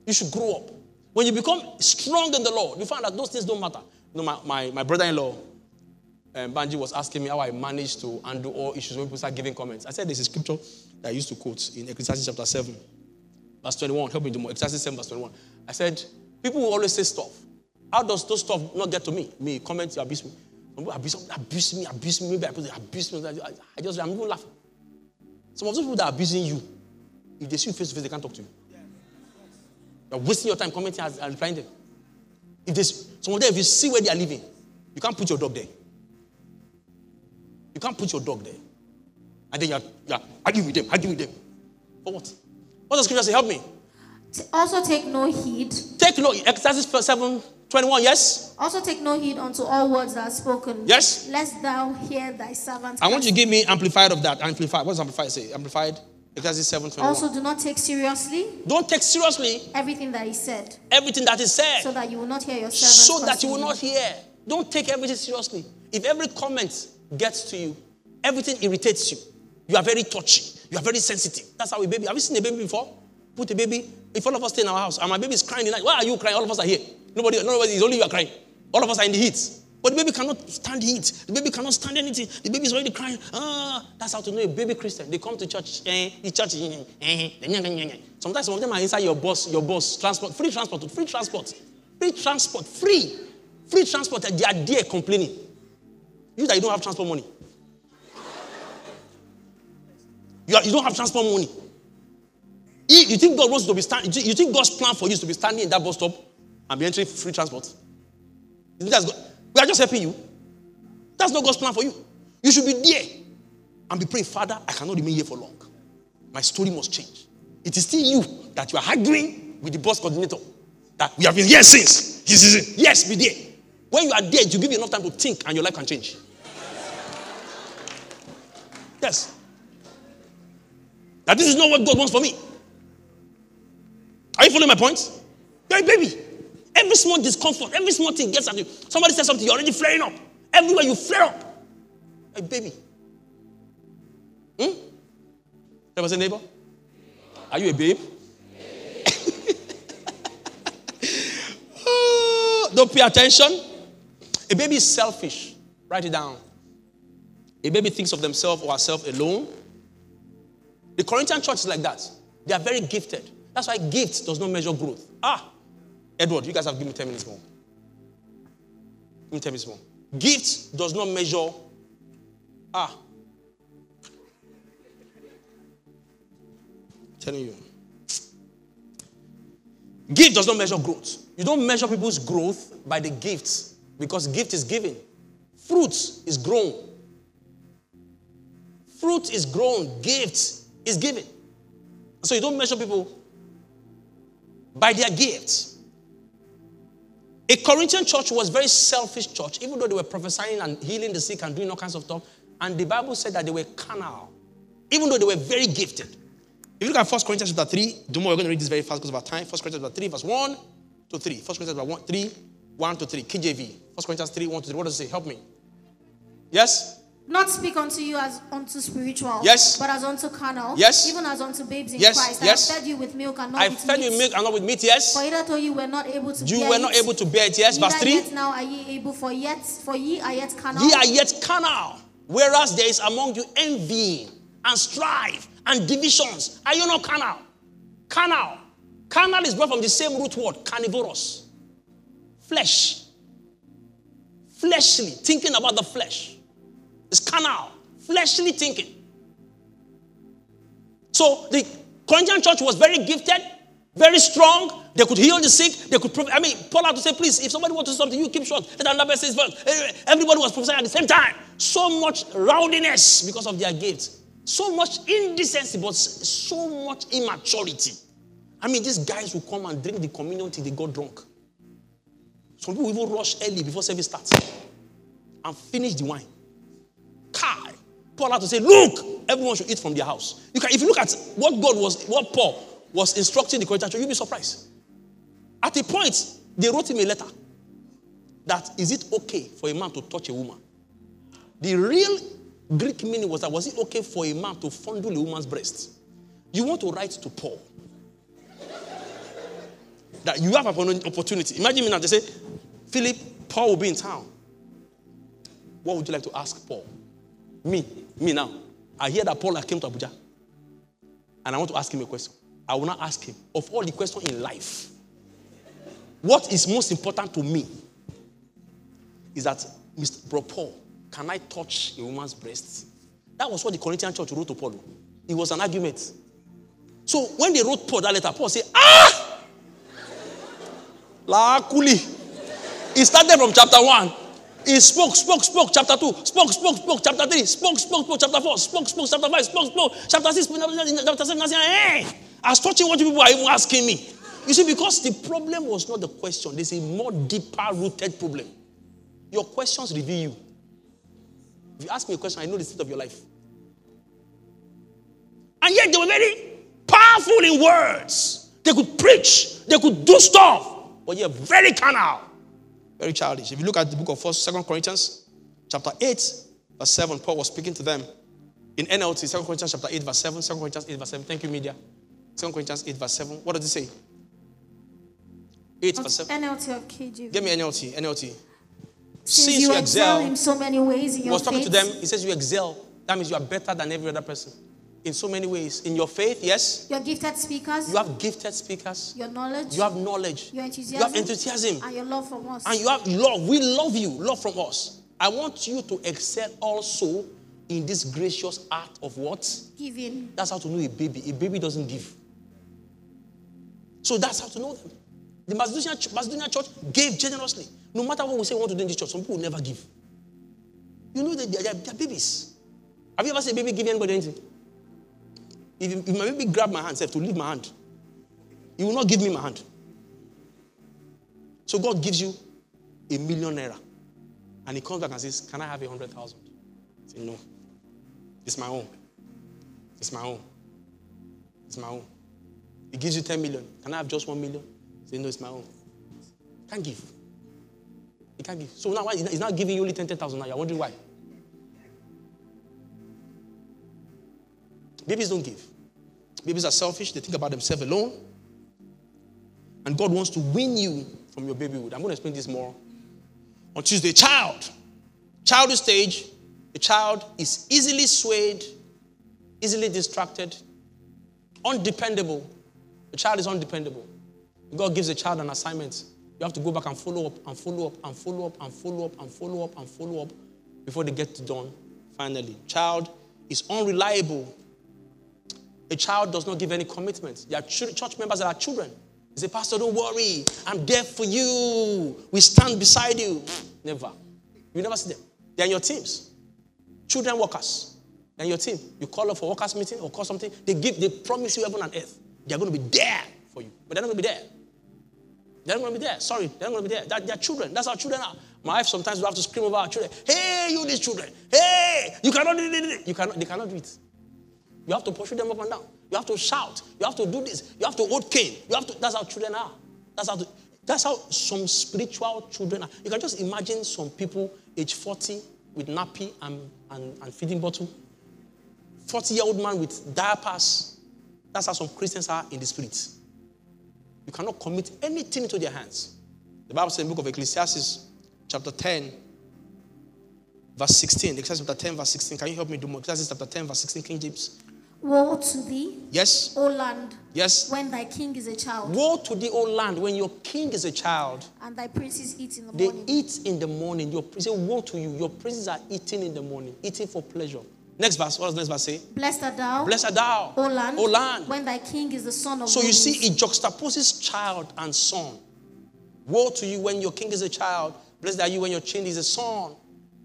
You should grow up. When you become strong in the Lord, you find that those things don't matter. You know, my, my, my brother in law, um, Banji, was asking me how I managed to undo all issues when people start giving comments. I said there's a scripture that I used to quote in Ecclesiastes chapter 7, verse 21. Help me do more. Ecclesiastes 7, verse 21. I said, people will always say stuff. How does those stuff not get to me? Me, comment, you abuse me. Abuse, abuse me, abuse me, maybe I put abuse me. I just, I'm even laughing. Some of those people that are abusing you, if they see you face to face, they can't talk to you. You're wasting your time commenting and replying them. If there's some of them, if you see where they are living, you can't put your dog there. You can't put your dog there. And then you're, you're arguing with them, arguing with them. For what? What does scripture say? Help me. Also take no heed. Take no Exodus 7 21, yes? Also take no heed unto all words that are spoken. Yes. Lest thou hear thy servant. I want you to give me amplified of that. Amplified. What does amplified say? Amplified. Ecclesiastes 7 21. Also do not take seriously. Don't take seriously. Everything that is said. Everything that is said. So that you will not hear your servant. So that you will not hear. Don't take everything seriously. If every comment gets to you, everything irritates you. You are very touchy. You are very sensitive. That's how a baby. Have you seen a baby before? Put a baby. If all of us stay in our house and my baby is crying night, why are you crying? All of us are here. Nobody, nobody, it's only you are crying. All of us are in the heat. But the baby cannot stand heat. The baby cannot stand anything. The baby is already crying. Ah, that's how to know a baby Christian. They come to church. Eh, the church. Eh, eh, eh, Sometimes some of them are inside your bus, your bus, transport, free transport, free transport, free transport, free, free transport. and They are there complaining. You that you don't have transport money. You, are, you don't have transport money. You think God wants to be standing? You think God's plan for you is to be standing in that bus stop and be entering free transport? We are just helping you. That's not God's plan for you. You should be there and be praying, Father, I cannot remain here for long. My story must change. It is still you that you are arguing with the bus coordinator that we have been here since. Yes, be there. When you are there, you give you enough time to think and your life can change. Yes. That this is not what God wants for me. Are you following my point? Hey, baby. Every small discomfort, every small thing gets at you. Somebody says something, you're already flaring up. Everywhere you flare up. Hey, baby. Hmm? There was a neighbor? Are you a babe? don't pay attention. A baby is selfish. Write it down. A baby thinks of themselves or herself alone. The Corinthian church is like that. They are very gifted. That's why gift does not measure growth. Ah, Edward, you guys have given me 10 minutes more. Give me 10 minutes more. Gift does not measure. Ah. I'm telling you. Gift does not measure growth. You don't measure people's growth by the gifts because gift is given. Fruit is grown. Fruit is grown. Gift is given. So you don't measure people by their gifts. A Corinthian church was very selfish church, even though they were prophesying and healing the sick and doing all kinds of stuff. And the Bible said that they were carnal, even though they were very gifted. If you look at 1 Corinthians chapter 3, do more, we're going to read this very fast because of our time. 1 Corinthians chapter 3, verse 1 to 3. 1 Corinthians chapter 1, 3, 1 to 3. KJV. 1 Corinthians 3, 1 to 3. What does it say? Help me. Yes? Not speak unto you as unto spiritual, yes, but as unto carnal, yes, even as unto babes in yes, Christ. Yes. I fed you with milk and not I with fed meat. you milk and not with meat, yes. For hitherto you were not able to you bear were not it. able to bear it, yes. Verse 3. Yet now are ye able, for yet for ye are yet carnal. Ye are yet carnal, whereas there is among you envy and strife and divisions. Are you not carnal? Carnal. Carnal is brought from the same root word, carnivorous. Flesh. Fleshly, thinking about the flesh. It's carnal fleshly thinking. So the Corinthian church was very gifted, very strong. They could heal the sick. They could. I mean, Paul had to say, please, if somebody wants to do something, you keep short. Let another person first. Eh, everybody was prophesying at the same time. So much rowdiness because of their gifts. So much indecency, but so much immaturity. I mean, these guys will come and drink the communion till they got drunk. Some people even rush early before service starts and finish the wine. Paul had to say, Look, everyone should eat from their house. You can, if you look at what God was, what Paul was instructing the Corinthians, you'll be surprised. At a point, they wrote him a letter that is it okay for a man to touch a woman? The real Greek meaning was that was it okay for a man to fondle a woman's breast? You want to write to Paul that you have an opportunity. Imagine me now, they say, Philip, Paul will be in town. What would you like to ask Paul? Me, me now. I hear that Paul came to Abuja. And I want to ask him a question. I will not ask him. Of all the questions in life, What is most important to me is that, Mr. Bro Paul, can I touch a woman's breast? That was what the Corinthian church wrote to Paul. It was an argument. So when they wrote Paul that letter, Paul said, Ah! La kuli. It started from chapter 1. He spoke, spoke, spoke, chapter 2, spoke, spoke, spoke, chapter 3, spoke, spoke, spoke, chapter 4, spoke, spoke, chapter 5, spoke, spoke, chapter 6, chapter 7, I said, hey, I was touching what people are even asking me. You see, because the problem was not the question, there's a more deeper rooted problem. Your questions reveal you. If you ask me a question, I know the state of your life. And yet they were very powerful in words. They could preach, they could do stuff, but yet very carnal, very childish. If you look at the book of First, Second Corinthians, chapter 8, verse 7, Paul was speaking to them in NLT, Second Corinthians chapter 8, verse 7, 2 Corinthians 8, verse 7. Thank you, media. 2 Corinthians 8, verse 7. What does it say? 8, verse 7. NLT of KJV. Give me NLT, NLT. Since, Since you, you excel, excel in so many ways in your was talking to them, he says you excel. That means you are better than every other person in so many ways. In your faith, yes. Your gifted speakers. You have gifted speakers. Your knowledge. You have knowledge. Your enthusiasm. You have enthusiasm. And your love from us. And you have love. We love you. Love from us. I want you to excel also in this gracious art of what? Giving. That's how to know a baby. A baby doesn't give. So that's how to know them. The Macedonian, Macedonian church gave generously. No matter what we say we want to do in this church, some people will never give. You know that they're, they're, babies. Have you ever seen a baby give anybody anything? If, my baby grab my hand, say to leave my hand, he will not give me my hand. So God gives you a million naira. And he comes back and says, Can I have a hundred thousand? Say, No. It's my own. It's my own. It's my own. He gives you 10 million. Can I have just 1 million? Say, no, it's my own. Can't give. He can't give. So now why he's not giving you only 10,000 now. You're wondering why. Babies don't give. Babies are selfish. They think about themselves alone. And God wants to win you from your babyhood. I'm going to explain this more on Tuesday. Child. Childish stage. A child is easily swayed, easily distracted, undependable. A child is undependable. God gives a child an assignment. You have to go back and follow up and follow up and follow up and follow up and follow up and follow up before they get done finally. Child is unreliable. A child does not give any commitment. There are church members that are children. They say, Pastor, don't worry. I'm there for you. We stand beside you. Never. You never see them. They're in your teams. Children workers. They're in your team. You call up for workers meeting or call something. They give, they promise you heaven and earth. They're going to be there for you. But they're not going to be there. They're not going to be there. Sorry, they're not going to be there. That, they're children. That's how children are. My wife sometimes will have to scream over our children. Hey, you these children. Hey, you cannot do it. You cannot, they cannot do it. You have to pursue them up and down. You have to shout. You have to do this. You have to hold cane. You have to. That's how children are. That's how. That's how some spiritual children are. You can just imagine some people age 40 with nappy and, and, and feeding bottle. 40 year old man with diapers. That's how some Christians are in the spirit. You cannot commit anything into their hands. The Bible says in the book of Ecclesiastes, chapter 10, verse 16. Ecclesiastes chapter 10, verse 16. Can you help me do more? Ecclesiastes chapter 10, verse 16, King James. Woe to thee, yes, O land, yes, when thy king is a child. Woe to thee, O land, when your king is a child. And thy princes eat in the they morning. They eat in the morning. Your say, woe to you. Your princes are eating in the morning, eating for pleasure. Next verse. What does next verse say? Blessed art thou. Blessed art thou. O land. O land. When thy king is the son of So you see, it juxtaposes child and son. Woe to you when your king is a child. Blessed are you when your king is a son.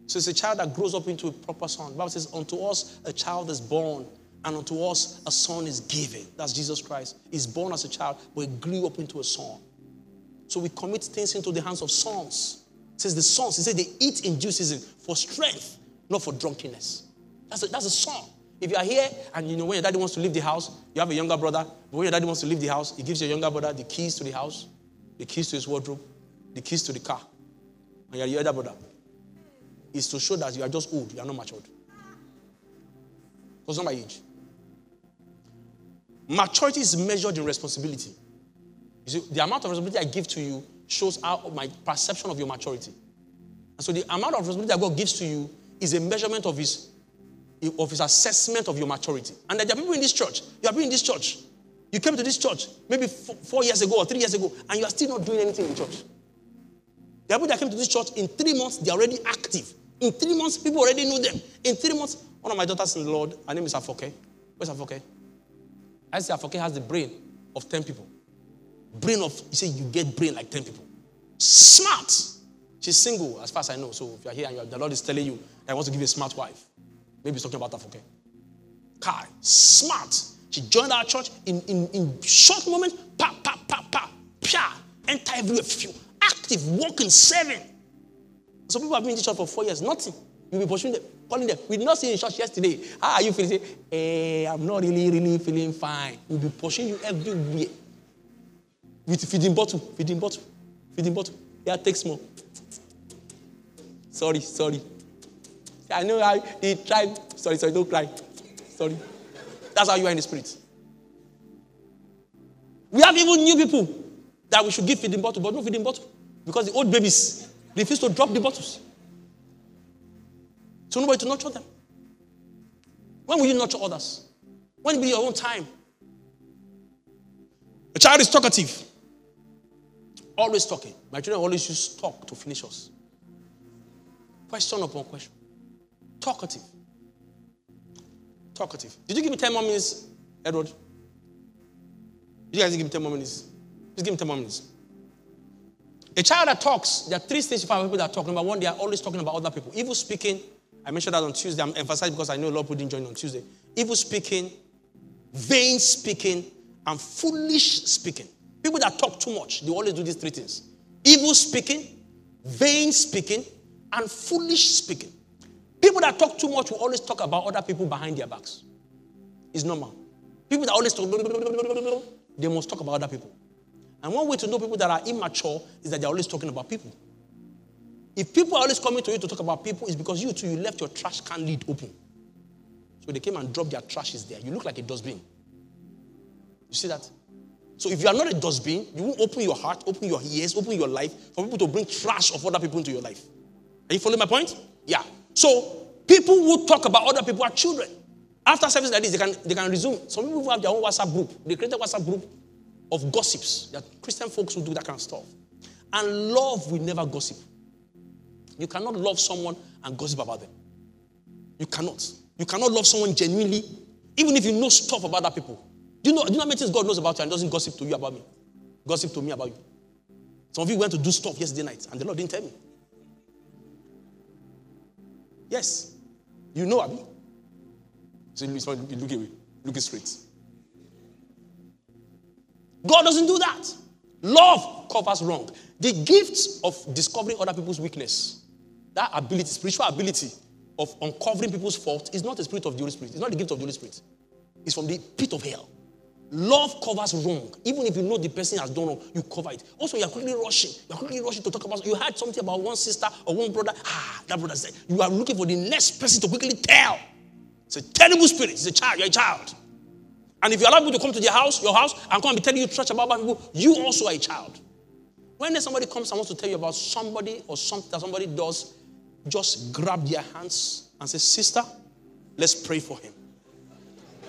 So it's a child that grows up into a proper son. The Bible says, Unto us a child is born, and unto us a son is given. That's Jesus Christ. He's born as a child, but he grew up into a son. So we commit things into the hands of sons. It says the sons, he said they eat in due season for strength, not for drunkenness. That's a, that's a song. If you are here and you know when your daddy wants to leave the house, you have a younger brother, but when your daddy wants to leave the house, he gives your younger brother the keys to the house, the keys to his wardrobe, the keys to the car. And you're the other brother. Is to show that you are just old, you are not matured. Because not my age. Maturity is measured in responsibility. You see, the amount of responsibility I give to you shows how my perception of your maturity. And so the amount of responsibility that God gives to you is a measurement of his of his assessment of your maturity. And there are people in this church, you have been in this church You came to this church maybe four, years ago or three years ago, and you are still not doing anything in church. There are people that came to this church in three months, they're already active. In three months, people already know them. In three months, one of my daughters in the Lord, her name is Afoke. Where's Afoke? I say Afoke has the brain of 10 people. Brain of, you say you get brain like 10 people. Smart. She's single, as far as I know. So if you're here and you're, the Lord is telling you that He wants to give you a smart wife, maybe He's talking about Afoke. Kai, smart. She joined our church in, in, in short moments, pa, pa, pa, pa, pia, enter everywhere, few, active, walking, serving. Some people have been in this church for four years, nothing. You'll be pursuing them, calling them. We did not see you in church yesterday. How are you feeling? Say, hey, eh, I'm not really, really feeling fine. We'll be pushing you everywhere. With feeding bottle, feeding bottle, feeding bottle. Yeah, take more. Sorry, sorry. I know how he tried. Sorry, sorry, don't cry. Sorry. That's how you are in the spirit. We have even new people that we should give feeding bottle, but no feeding bottle. Because the old babies refuse to drop the bottles. So nobody to nurture them. When will you nurture others? When will be your own time? A child is talkative. Always talking. My children always use talk to finish us. Question upon question. Talkative. Talkative. Did you give me 10 more minutes, Edward? Did you guys give me 10 more minutes? Just give me 10 more minutes. A child that talks, there are three stages for people that talk. Number one, they are always talking about other people. Evil speaking, I mentioned that on Tuesday. I'm emphasizing because I know a lot of people didn't join on Tuesday. Evil speaking, vain speaking, and foolish speaking. People that talk too much, they always do these three things evil speaking, vain speaking, and foolish speaking. People that talk too much will always talk about other people behind their backs. It's normal. People that always talk, they must talk about other people. And one way to know people that are immature is that they're always talking about people. If people are always coming to you to talk about people, it's because you too, you left your trash can lid open. So they came and dropped their trashes there. You look like a dustbin. You see that? So if you are not a dustbin, you won't open your heart, open your ears, open your life for people to bring trash of other people into your life. Are you following my point? Yeah. So people who talk about other people are children. After service like this, they can, they can resume. Some people have their own WhatsApp group. They created a WhatsApp group of gossips. That Christian folks who do that kind of stuff. And love will never gossip. You cannot love someone and gossip about them. You cannot. You cannot love someone genuinely, even if you know stuff about other people. Do you know, do you know how many things God knows about you and doesn't gossip to you about me? Gossip to me about you. Some of you went to do stuff yesterday night and the Lord didn't tell me. Yes. You know Abby. So you look away. Look straight. God doesn't do that. Love covers wrong. The gift of discovering other people's weakness, that ability, spiritual ability of uncovering people's faults, is not the spirit of the Holy Spirit. It's not the gift of the Holy Spirit. It's from the pit of hell. Love covers wrong. Even if you know the person has done wrong, you cover it. Also, you're quickly rushing. You're quickly rushing to talk about. You heard something about one sister or one brother. Ah, that brother said. You are looking for the next person to quickly tell. It's a terrible spirit. It's a child. You're a child. And if you allow people to come to your house, your house, and come and be telling you trash about people, you also are a child. When somebody comes and wants to tell you about somebody or something that somebody does, just grab their hands and say, Sister, let's pray for him.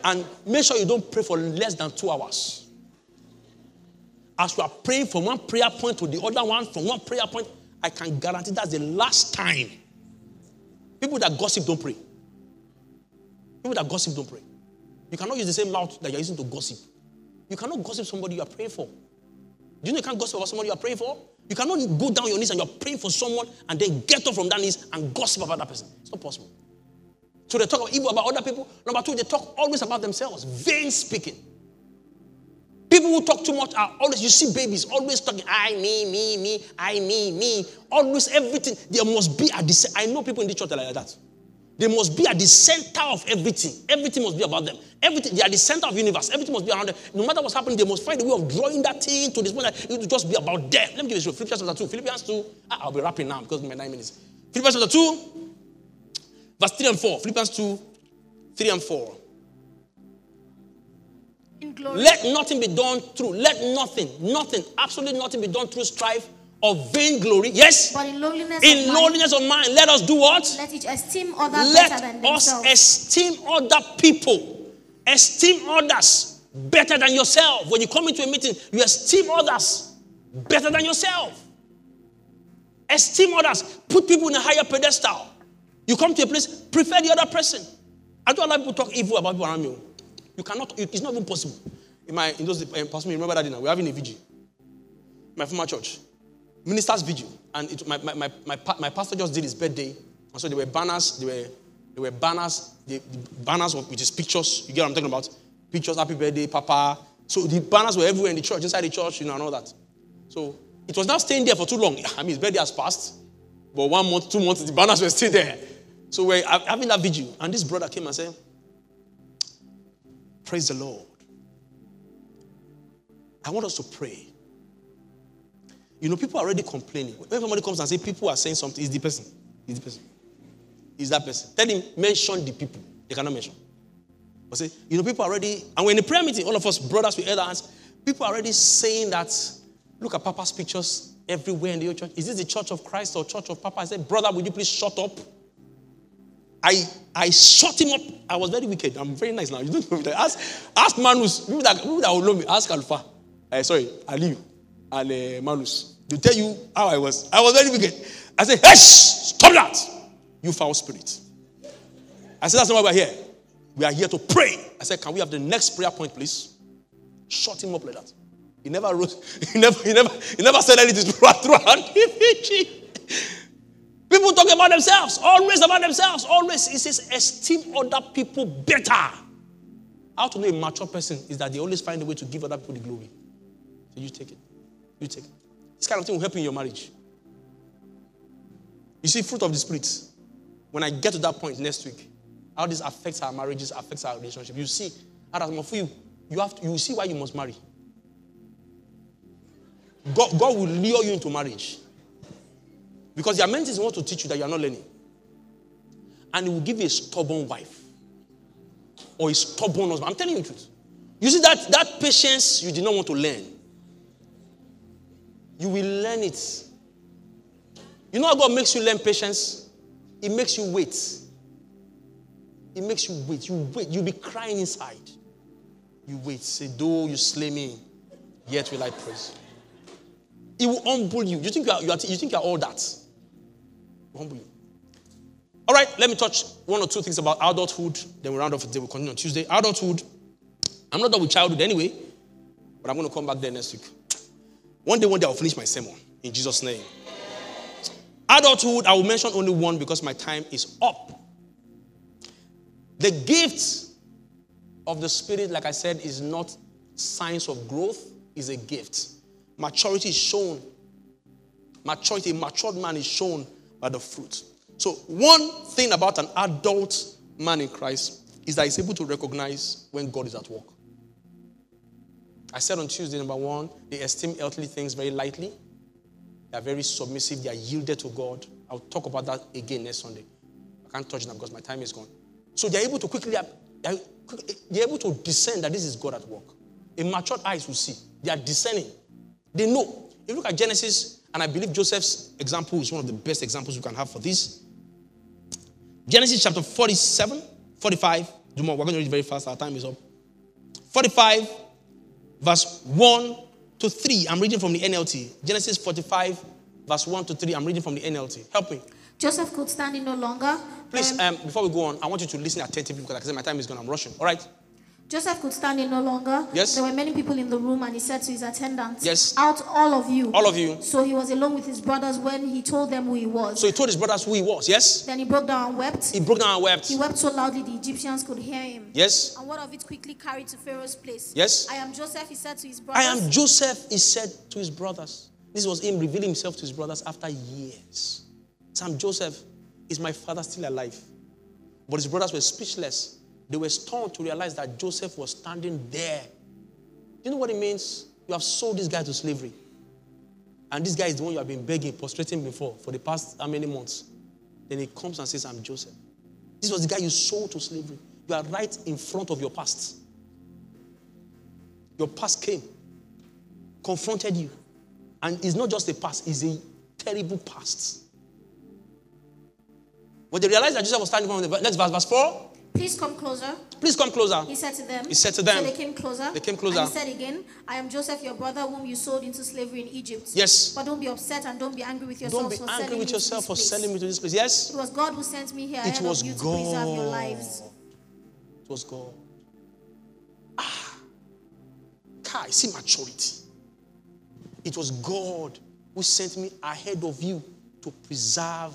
And make sure you don't pray for less than two hours. As you are praying from one prayer point to the other one, from one prayer point, I can guarantee that's the last time. People that gossip don't pray. People that gossip don't pray. You cannot use the same mouth that you're using to gossip. You cannot gossip somebody you are praying for. Do you know you can't gossip about somebody you are praying for? You cannot go down your knees and you're praying for someone and then get up from that knees and gossip about that person. It's not possible. So they talk about evil about other people. Number two, they talk always about themselves. Vain speaking. People who talk too much are always, you see babies always talking, I, me, me, me, I, me, me. Always everything. There must be the I know people in the church are like that. They must be at the center of everything. Everything must be about them. Everything, they are the center of the universe. Everything must be around them. No matter what's happening, they must find a way of drawing that thing to this point that it will just be about them. Let me give you a Philippians chapter 2. Philippians 2. Ah, I'll be wrapping now because my nine minutes. Philippians chapter 2. Verse 3 and 4. Philippians 2, 3 and 4. Let nothing be done through, let nothing, nothing, absolutely nothing be done through strife or vainglory. Yes? But in lowliness, in of, lowliness mind, of mind, let us do what? Let each esteem others let better than themselves. us esteem other people. Esteem others better than yourself. When you come into a meeting, you esteem others better than yourself. Esteem others. Put people in a higher pedestal. You come to a place, prefer the other person. I don't allow people to talk evil about people around me. You cannot, it's not even possible. In my, in those, um, Pastor, remember that dinner? We're having a vigil. My former church. Minister's vigil. And it, my, my, my, my, my pastor just did his birthday. And so there were banners, there were, there were banners, the, the banners of, which is pictures. You get what I'm talking about? Pictures, happy birthday, Papa. So the banners were everywhere in the church, inside the church, you know, and all that. So it was not staying there for too long. I mean, his birthday has passed. But one month, two months, the banners were still there. So we're having that vigil. And this brother came and said, Praise the Lord. I want us to pray. You know, people are already complaining. When somebody comes and say people are saying something, it's the person. It's the person. It's that person. Tell him, mention the people. They cannot mention. But say, you know, people are already, and we're in a prayer meeting, all of us brothers with elder hands, people are already saying that, look at Papa's pictures everywhere in the church. Is this the church of Christ or church of Papa? I said, brother, would you please shut up? I I shut him up. I was very wicked. I'm very nice now. You don't know me. Ask ask Manus. People that that will know me. Ask Alpha. Uh, sorry, Ali and uh, Manus. To tell you how I was. I was very wicked. I said, "Hey, stop that! You foul spirit." I said, "That's not why we're here. We are here to pray." I said, "Can we have the next prayer point, please?" Shut him up like that. He never. He never. He never. He never said anything throughout. People talk about themselves, always about themselves, always. It says, esteem other people better. How to know a mature person is that they always find a way to give other people the glory. So you take it. You take it. This kind of thing will help in your marriage. You see, fruit of the Spirit. When I get to that point next week, how this affects our marriages, affects our relationship. You see, for you, you have to, you see why you must marry. God, God will lure you into marriage. Because there are many things he wants to teach you that you are not learning. And he will give you a stubborn wife or a stubborn husband. I'm telling you the truth. You see that, that patience you did not want to learn. You will learn it. You know how God makes you learn patience? It makes you wait. It makes you wait. You wait. You'll be crying inside. You wait. Say, though you slay me, yet will I praise. It will humble you. You think you are, you, are, you think you are all that humble you. All right, let me touch one or two things about adulthood. Then we round off the day. We'll continue on Tuesday. Adulthood. I'm not done with childhood anyway, but I'm going to come back there next week. One day, one day, I'll finish my sermon in Jesus' name. Adulthood, I will mention only one because my time is up. The gift of the Spirit, like I said, is not signs of growth, is a gift. Maturity is shown. Maturity, a matured man is shown by the fruit. So, one thing about an adult man in Christ is that he's able to recognize when God is at work. I said on Tuesday, number one, they esteem earthly things very lightly. They are very submissive. They are yielded to God. I'll talk about that again next Sunday. I can't touch that because my time is gone. So they're able to quickly, they're able to discern that this is God at work. A matured eyes will see. They are discerning. They know. If you look at Genesis and I believe Joseph's example is one of the best examples we can have for this. Genesis chapter 47, 45. Do more. We're going to read very fast. Our time is up. 45, verse 1 to 3. I'm reading from the NLT. Genesis 45, verse 1 to 3. I'm reading from the NLT. Help me. Joseph could stand in no longer. Please, um, before we go on, I want you to listen attentively because, like I said, my time is gone. I'm rushing. All right? Joseph could stand it no longer. Yes. There were many people in the room, and he said to his attendants, Yes. Out all of you. All of you. So he was alone with his brothers when he told them who he was. So he told his brothers who he was. Yes. Then he broke down and wept. He broke down and wept. He wept so loudly the Egyptians could hear him. Yes. And one of it quickly carried to Pharaoh's place. Yes. I am Joseph, he said to his brothers. I am Joseph, he said to his brothers. This was him revealing himself to his brothers after years. Sam Joseph, is my father still alive? But his brothers were speechless. They were stunned to realize that Joseph was standing there. Do you know what it means? You have sold this guy to slavery. And this guy is the one you have been begging, prostrating before for the past how many months? Then he comes and says, I'm Joseph. This was the guy you sold to slavery. You are right in front of your past. Your past came, confronted you. And it's not just a past, it's a terrible past. When they realized that Joseph was standing from the next verse, verse 4, Please come closer. Please come closer. He said to them. He said to them. So they came closer. They came closer. And he said again, I am Joseph, your brother, whom you sold into slavery in Egypt. Yes. But don't be upset and don't be angry with yourself Don't be for angry selling with me yourself to for this place. selling me to this place. Yes. It was God who sent me here It ahead was of you to preserve your lives. It was God. Ah. Kai, see maturity. It was God who sent me ahead of you to preserve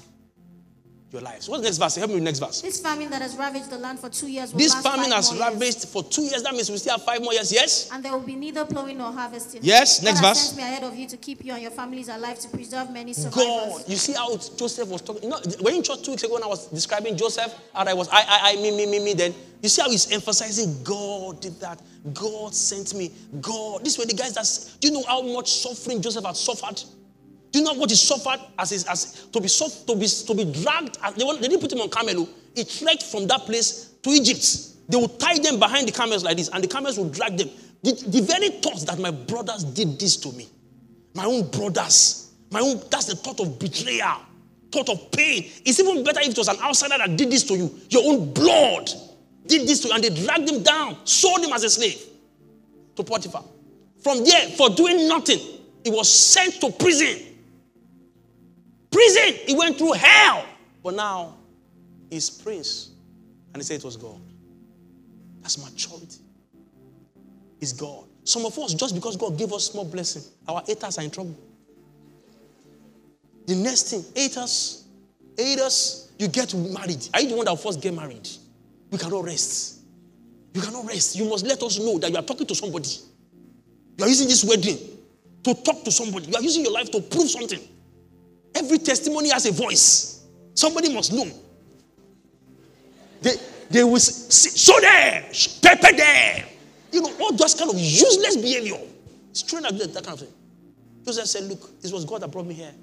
your lives. What's the next verse? Help me with the next verse. This famine that has ravaged the land for two years will This last famine has more years. ravaged for two years. That means we still have five more years. Yes? And there will be neither plowing nor harvesting. Yes, God next verse. sent me ahead of you to keep you and your families alive to preserve many God. survivors. You see how Joseph was talking. You know, when in church two weeks ago when I was describing Joseph, and I was I, I, I, me, me, me, me, then you see how he's emphasizing God did that. God sent me. God. This were the guys that do you know how much suffering Joseph had suffered? Do you know what he suffered as, his, as to be to be to be dragged? They, they didn't put him on camel. oh. He trekked from that place to Egypt. They would tie them behind the camels like this, and the camels would drag them. The, the very thought that my brothers did this to me, my own brothers, my own, that's the thought of betrayal, thought of pain. It's even better if it was an outsider that did this to you. Your own blood did this to you, and they dragged him down, sold him as a slave to Potiphar. From there, for doing nothing, he was sent to prison. Prison, he went through hell. But now, he's prince. And he said it was God. That's maturity. It's God. Some of us, just because God gave us small blessing, our haters are in trouble. The next thing, haters, haters, you get married. Are you the one that first get married? You cannot rest. You cannot rest. You must let us know that you are talking to somebody. You are using this wedding to talk to somebody. You are using your life to prove something. Every testimony has a voice. Somebody must know. They, they will say, show there, pepper there. You know, all those kind of useless behavior. Strain that, kind of thing. Joseph said, Look, this was God that brought me here.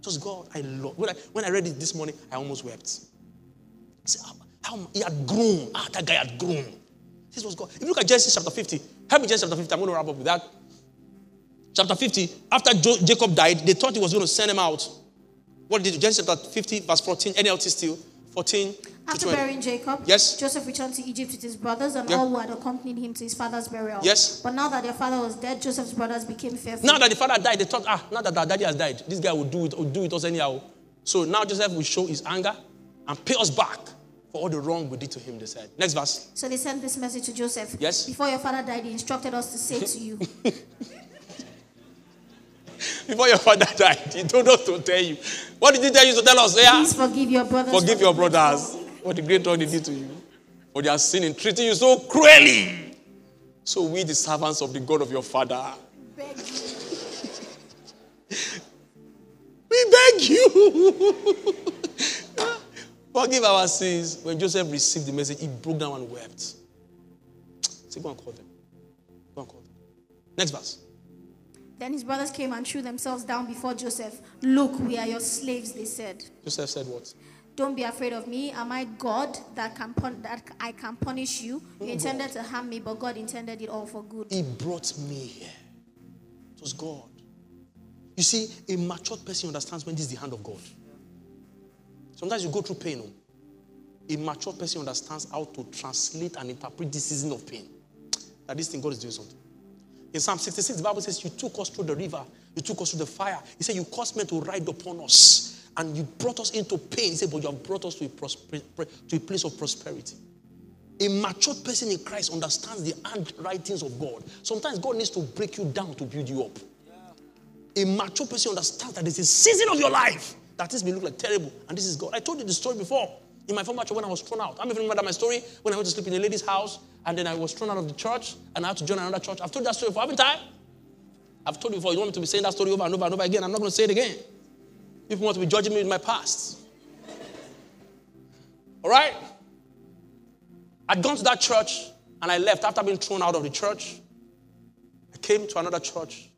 It was God. I love. When I, when I read it this morning, I almost wept. I said, how, how he had grown. Ah, that guy had grown. This was God. If you look at Genesis chapter 50, help me Genesis chapter 50. I'm going to wrap up with that. Chapter 50, after jo- Jacob died, they thought he was going to send him out. What did? Genesis chapter 50, verse 14, NLT still, 14 to After 20. burying Jacob, Yes. Joseph returned to Egypt with his brothers and Yeah. all who had accompanied him to his father's burial. Yes. But now that their father was dead, Joseph's brothers became fearful. Now that the father died, they thought, ah, now that our daddy has died, this guy will do it, will do it us anyhow. So now Joseph will show his anger and pay us back for all the wrong we did to him, they said. Next verse. So they sent this message to Joseph. Yes. Before your father died, he instructed us to say to you, Before your father died, he told us to tell you. What did he tell you to tell us? Yeah. Please forgive your brothers. Forgive your brothers wrong." what the great wrong they did to you. For their sin in treating you so cruelly. So we, the servants of the God of your father, We Beg you. we beg you. Forgive our sins. When Joseph received the message, he broke down and wept. Say, go and call them. Go and call them. Next verse. Then his brothers came and threw themselves down before Joseph. Look, we are your slaves, they said. Joseph said what? Don't be afraid of me. Am I God that can pun- that I can punish you? You intended to harm me, but God intended it all for good. He brought me here. It was God. You see, a matured person understands when this is the hand of God. Sometimes you go through pain. oh. A matured person understands how to translate and interpret this season of pain. That this thing God is doing something. In Psalm 66, the Bible says, You took us through the river, you took us through the fire. He said, You caused men to ride upon us, and you brought us into pain. He said, But you have brought us to a, prosper- to a place of prosperity. A matured person in Christ understands the handwritings of God. Sometimes God needs to break you down to build you up. A mature person understands that there's a season of your life that this may look like terrible, and this is God. I told you the story before in my former church when I was thrown out. I don't even remember my story when I went to sleep in a lady's house, and then I was thrown out of the church, and I had to join another church. I've told that story before, haven't I? I've told you before. You don't want me to be saying that story over and over and over again? I'm not going to say it again. People want to be judging me with my past. All right? I'd gone to that church and I left after being thrown out of the church. I came to another church.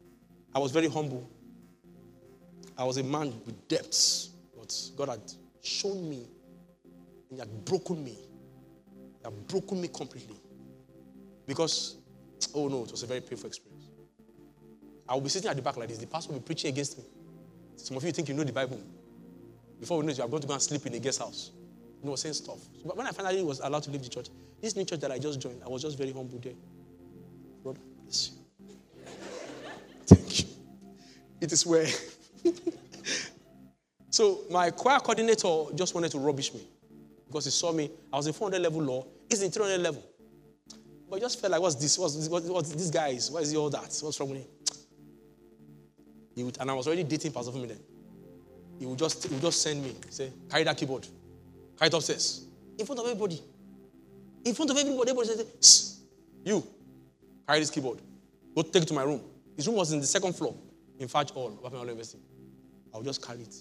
I was very humble. I was a man with depths, but God had shown me He had broken me. He had broken me completely. Because, oh no, it was a very painful experience. I will be sitting at the back like this. The pastor will be preaching against me. Some of you think you know the Bible. Before we know it, you are going to go and sleep in a guest house. He was saying stuff. But when I finally was allowed to leave the church, this new church that I just joined, I was just very humble there. Brother, bless you. Thank you. It is where. so my choir coordinator just wanted to rubbish me because he saw me. I was in 400 level law. He's in 300 level. But I just felt like, what's this? What's this? What, what's this guy is? Why is he all that? What's wrong with him? He would, and I was already dating Pastor Fumi then. He would just, he would just send me, say, carry that keyboard. Carry it upstairs. In front of everybody. In front of everybody. Everybody sss, you, carry this keyboard. Go take it to my room. His room was in the second floor in Hall, Wapimalo University. I would just carry it.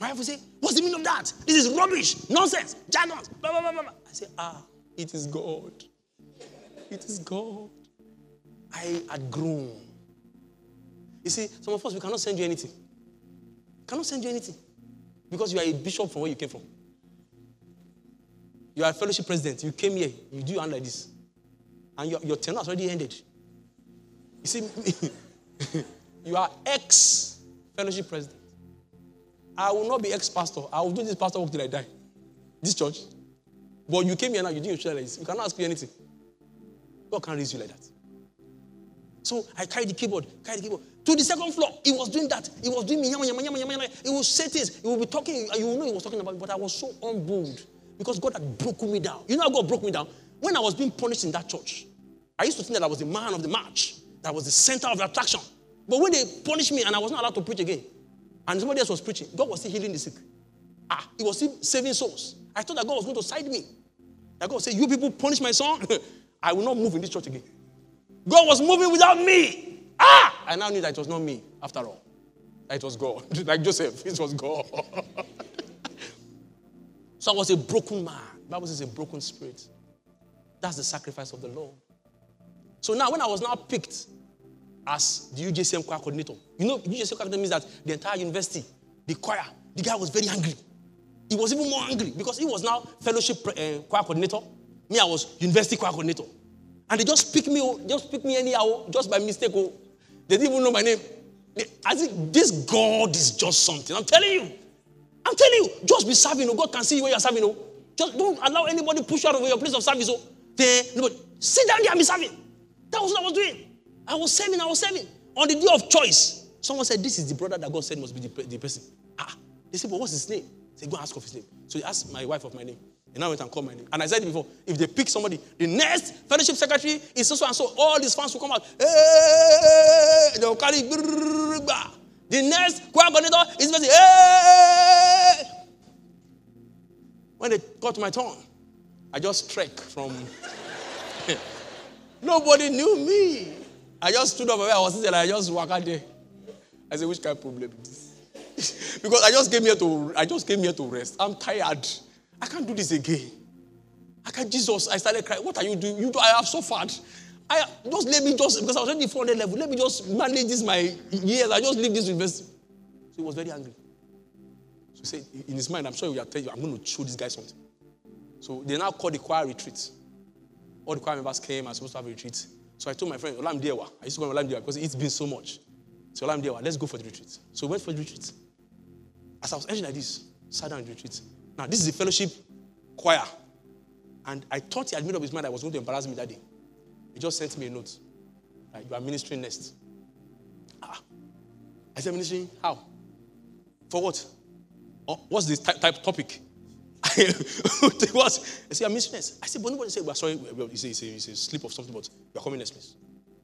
My wife would say, What's the meaning of that? This is rubbish, nonsense, jargon. Blah, blah, blah, blah. I say, Ah, it is God. It is God. I had grown. You see, some of us, we cannot send you anything. Cannot send you anything. Because you are a bishop from where you came from. You are a fellowship president. You came here. You do your hand like this. And your, your tenure has already ended. You see, you are ex fellowship president. I will not be ex pastor. I will do this pastor work till I die. This church. But you came here now, you like this. You cannot ask me anything. God can't raise you like that. So I carried the keyboard, carried the keyboard. To the second floor, he was doing that. He was doing me, yama, yama, yama, yama. He will say things. He will be talking. You will know he was talking about me, but I was so humbled because God had broken me down. You know how God broke me down? When I was being punished in that church, I used to think that I was the man of the march, that was the center of the attraction. But when they punished me and I was not allowed to preach again, and somebody else was preaching, God was still healing the sick. Ah, he was still saving souls. I thought that God was going to side me. That God said, You people punish my son, I will not move in this church again. God was moving without me. Ah! I now knew that it was not me, after all. That it was God. like Joseph, it was God. so I was a broken man. Bible says a broken spirit. That's the sacrifice of the Lord. So now, when I was now picked as the UJCM choir coordinator, you know, UJCM coordinator means that the entire university, the choir, the guy was very angry. He was even more angry because he was now fellowship uh, choir coordinator. Me, I was university choir coordinator. And they just pick me, just pick me anyhow, just by mistake. Oh. They didn't even know my name. I think this God is just something. I'm telling you. I'm telling you, just be serving. Oh. God can see you when you're serving. Oh. Just don't allow anybody push you out of your place of service. Oh. Then, nobody, sit down there and be serving. That was what I was doing. I was serving, I was serving. On the day of choice, someone said, This is the brother that God said must be the, the person. Ah, they said, But what's his name? They said, Go ask of his name. So he asked my wife of my name. And I went and called my name. And I said before if they pick somebody, the next fellowship secretary is so and so. All these fans will come out. Hey! They'll carry. The next choir coordinator is busy. Hey! When they got to my turn, I just trek from. Nobody knew me. I just stood up where I was sitting and I just walked out there. I said, which kind of problem is this? because I just came here to I just came here to rest. I'm tired. I can't do this again. I can't, Jesus. I started crying. What are you doing? You do, I have suffered. I just let me just because I was already 400 level. Let me just manage this my years. I just leave this university. So he was very angry. So he said in his mind, I'm sure he will tell you, I'm going to show this guy something. So they now called the choir retreat. All the choir members came. Was supposed to have a retreat. So I told my friend Olam Dewa. I used to go to Olam Dewa because it's been so much. So Olam Dewa, let's go for the retreat. So we went for the retreat. As I was entering like this, sat down in the retreat. Now, this is a fellowship choir. And I thought he had made up his mind I was going to embarrass me that day. He just sent me a note. Like, you are ministering next. Ah. I said, ministering? How? For what? Oh, what's the type, type topic? It was. I said, I'm ministering next. I said, but nobody said, well, sorry. He said, it's a slip of something, but you're coming next, please.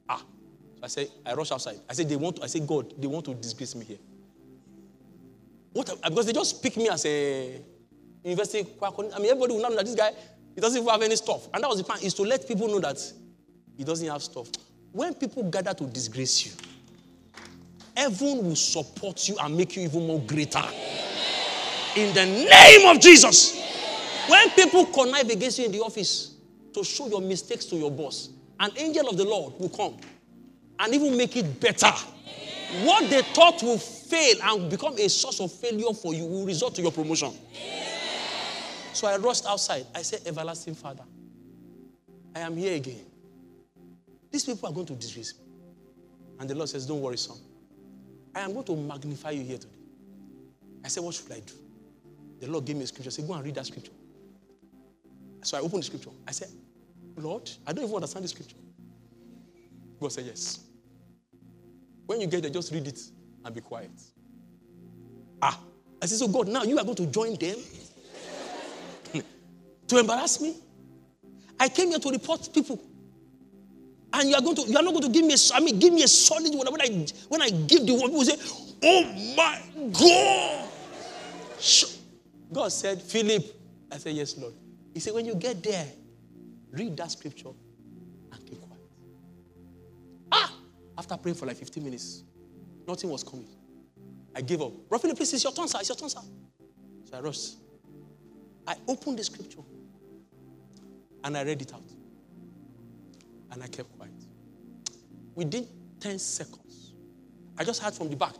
Ah. So I said, I rush outside. I said, they want to, I said, God, they want to disgrace me here. What? Because they just pick me as a university. I mean, everybody will know that this guy he doesn't even have any stuff. And that was the plan, is to let people know that he doesn't have stuff. When people gather to disgrace you, heaven will support you and make you even more greater. In the name of Jesus. When people connive against you in the office to show your mistakes to your boss, an angel of the Lord will come and even make it better. What they thought will fail and become a source of failure for you will result to your promotion. So I rushed outside. I said, Everlasting Father, I am here again. These people are going to disgrace me. And the Lord says, Don't worry, son. I am going to magnify you here today. I said, What should I do? The Lord gave me a scripture. I said, Go and read that scripture. So I opened the scripture. I said, Lord, I don't even understand the scripture. God said, Yes. When you get there, just read it and be quiet. Ah. I said, So God, now you are going to join them to embarrass me? I came here to report people. And you are going to, you are not going to give me a, I mean, give me a solid one. When I when I give the word, people say, Oh my God. God said, Philip. I said, Yes, Lord. He said, When you get there, read that scripture and keep quiet. Ah! After praying for like 15 minutes, nothing was coming. I gave up. Roughly, please, it's your turn, sir. It's your turn, sir. So I rushed. I opened the scripture and I read it out. And I kept quiet. Within 10 seconds, I just heard from the back,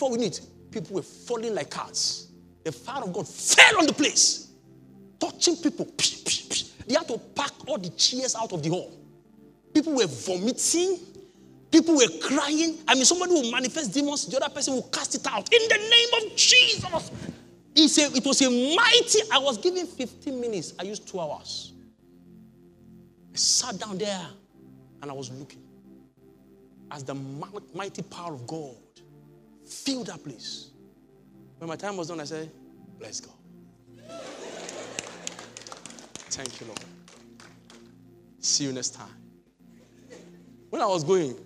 Before we knew it, people were falling like cards. The fire of God fell on the place, touching people. They had to pack all the chairs out of the hall. People were vomiting. People were crying. I mean, somebody will manifest demons, the other person will cast it out. In the name of Jesus. It's a, it was a mighty, I was given 15 minutes. I used two hours. I sat down there and I was looking as the mighty power of God filled that place. When my time was done, I said, Bless God. Thank you, Lord. See you next time. When I was going,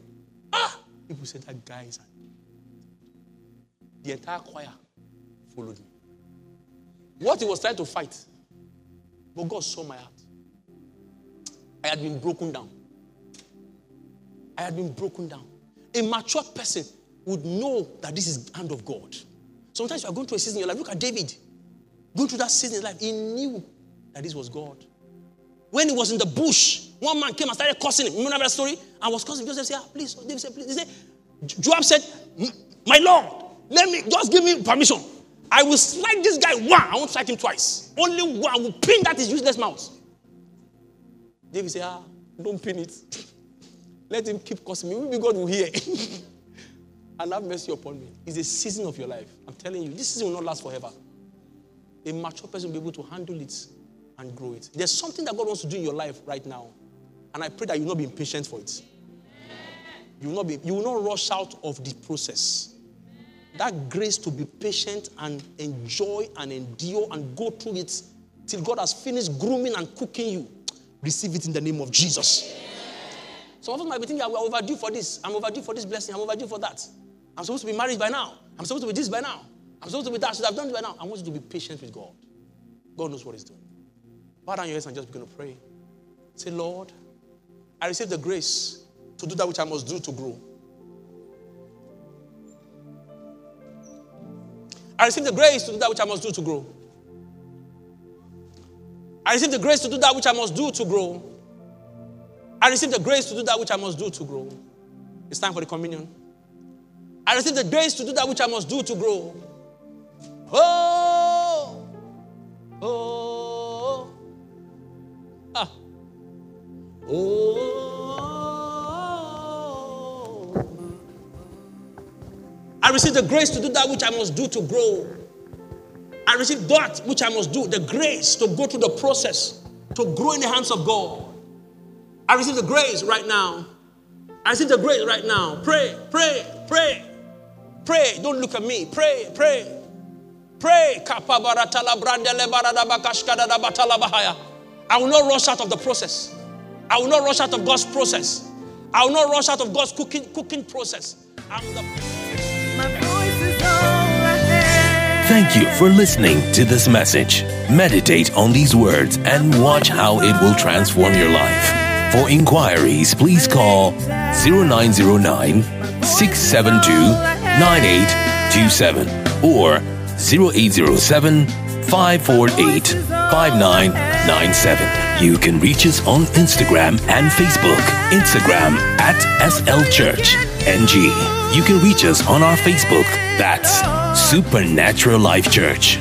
ah, people said that guy is. The entire choir followed me. What he was trying to fight, but God saw my heart. I had been broken down. I had been broken down. A mature person would know that this is the hand of God. Sometimes you are going through a season in your life. Look at David. Going through that season in life, he knew that this was God. When he was in the bush, one man came and started cursing him. Remember that story? And was cursing. Joseph said, ah, please, David said, please. He said, Joab said, My Lord, let me just give me permission. I will strike this guy one. I won't strike him twice. Only one. I will pin that his useless mouth. David said, Ah, don't pin it. Let him keep cursing me. Maybe God will hear. and have mercy upon me. It's a season of your life. I'm telling you, this season will not last forever. A mature person will be able to handle it and grow it. There's something that God wants to do in your life right now. And I pray that you will not be impatient for it. You will not be, you will not rush out of the process. That grace to be patient and enjoy and endure and go through it till God has finished grooming and cooking you. Receive it in the name of Jesus. Some of us might be thinking, we're overdue for this. I'm overdue for this blessing. I'm overdue for that. I'm supposed to be married by now. I'm supposed to be this by now. I'm supposed to be that. I should have done it by now. I want you to be patient with God. God knows what He's doing. Bow down your heads and just begin to pray. Say, Lord, I receive the grace to do that which I must do to grow. I receive the grace to do that which I must do to grow. I receive the grace to do that which I must do to grow. I receive the grace to do that which I must do to grow. It's time for the communion. I receive the grace to do that which I must do to grow. Oh, oh, ah, oh. I receive the grace to do that which I must do to grow. I receive that which I must do, the grace to go through the process, to grow in the hands of God. I receive the grace right now. I receive the grace right now. Pray, pray, pray, pray. Don't look at me. Pray, pray, pray. I will not rush out of the process. I will not rush out of God's process. I will not rush out of God's cooking, cooking process. Thank you for listening to this message. Meditate on these words and watch how it will transform your life. For inquiries, please call 0909 672 9827 or 0807 548 5997. You can reach us on Instagram and Facebook. Instagram at SL Church NG. You can reach us on our Facebook. That's Supernatural Life Church.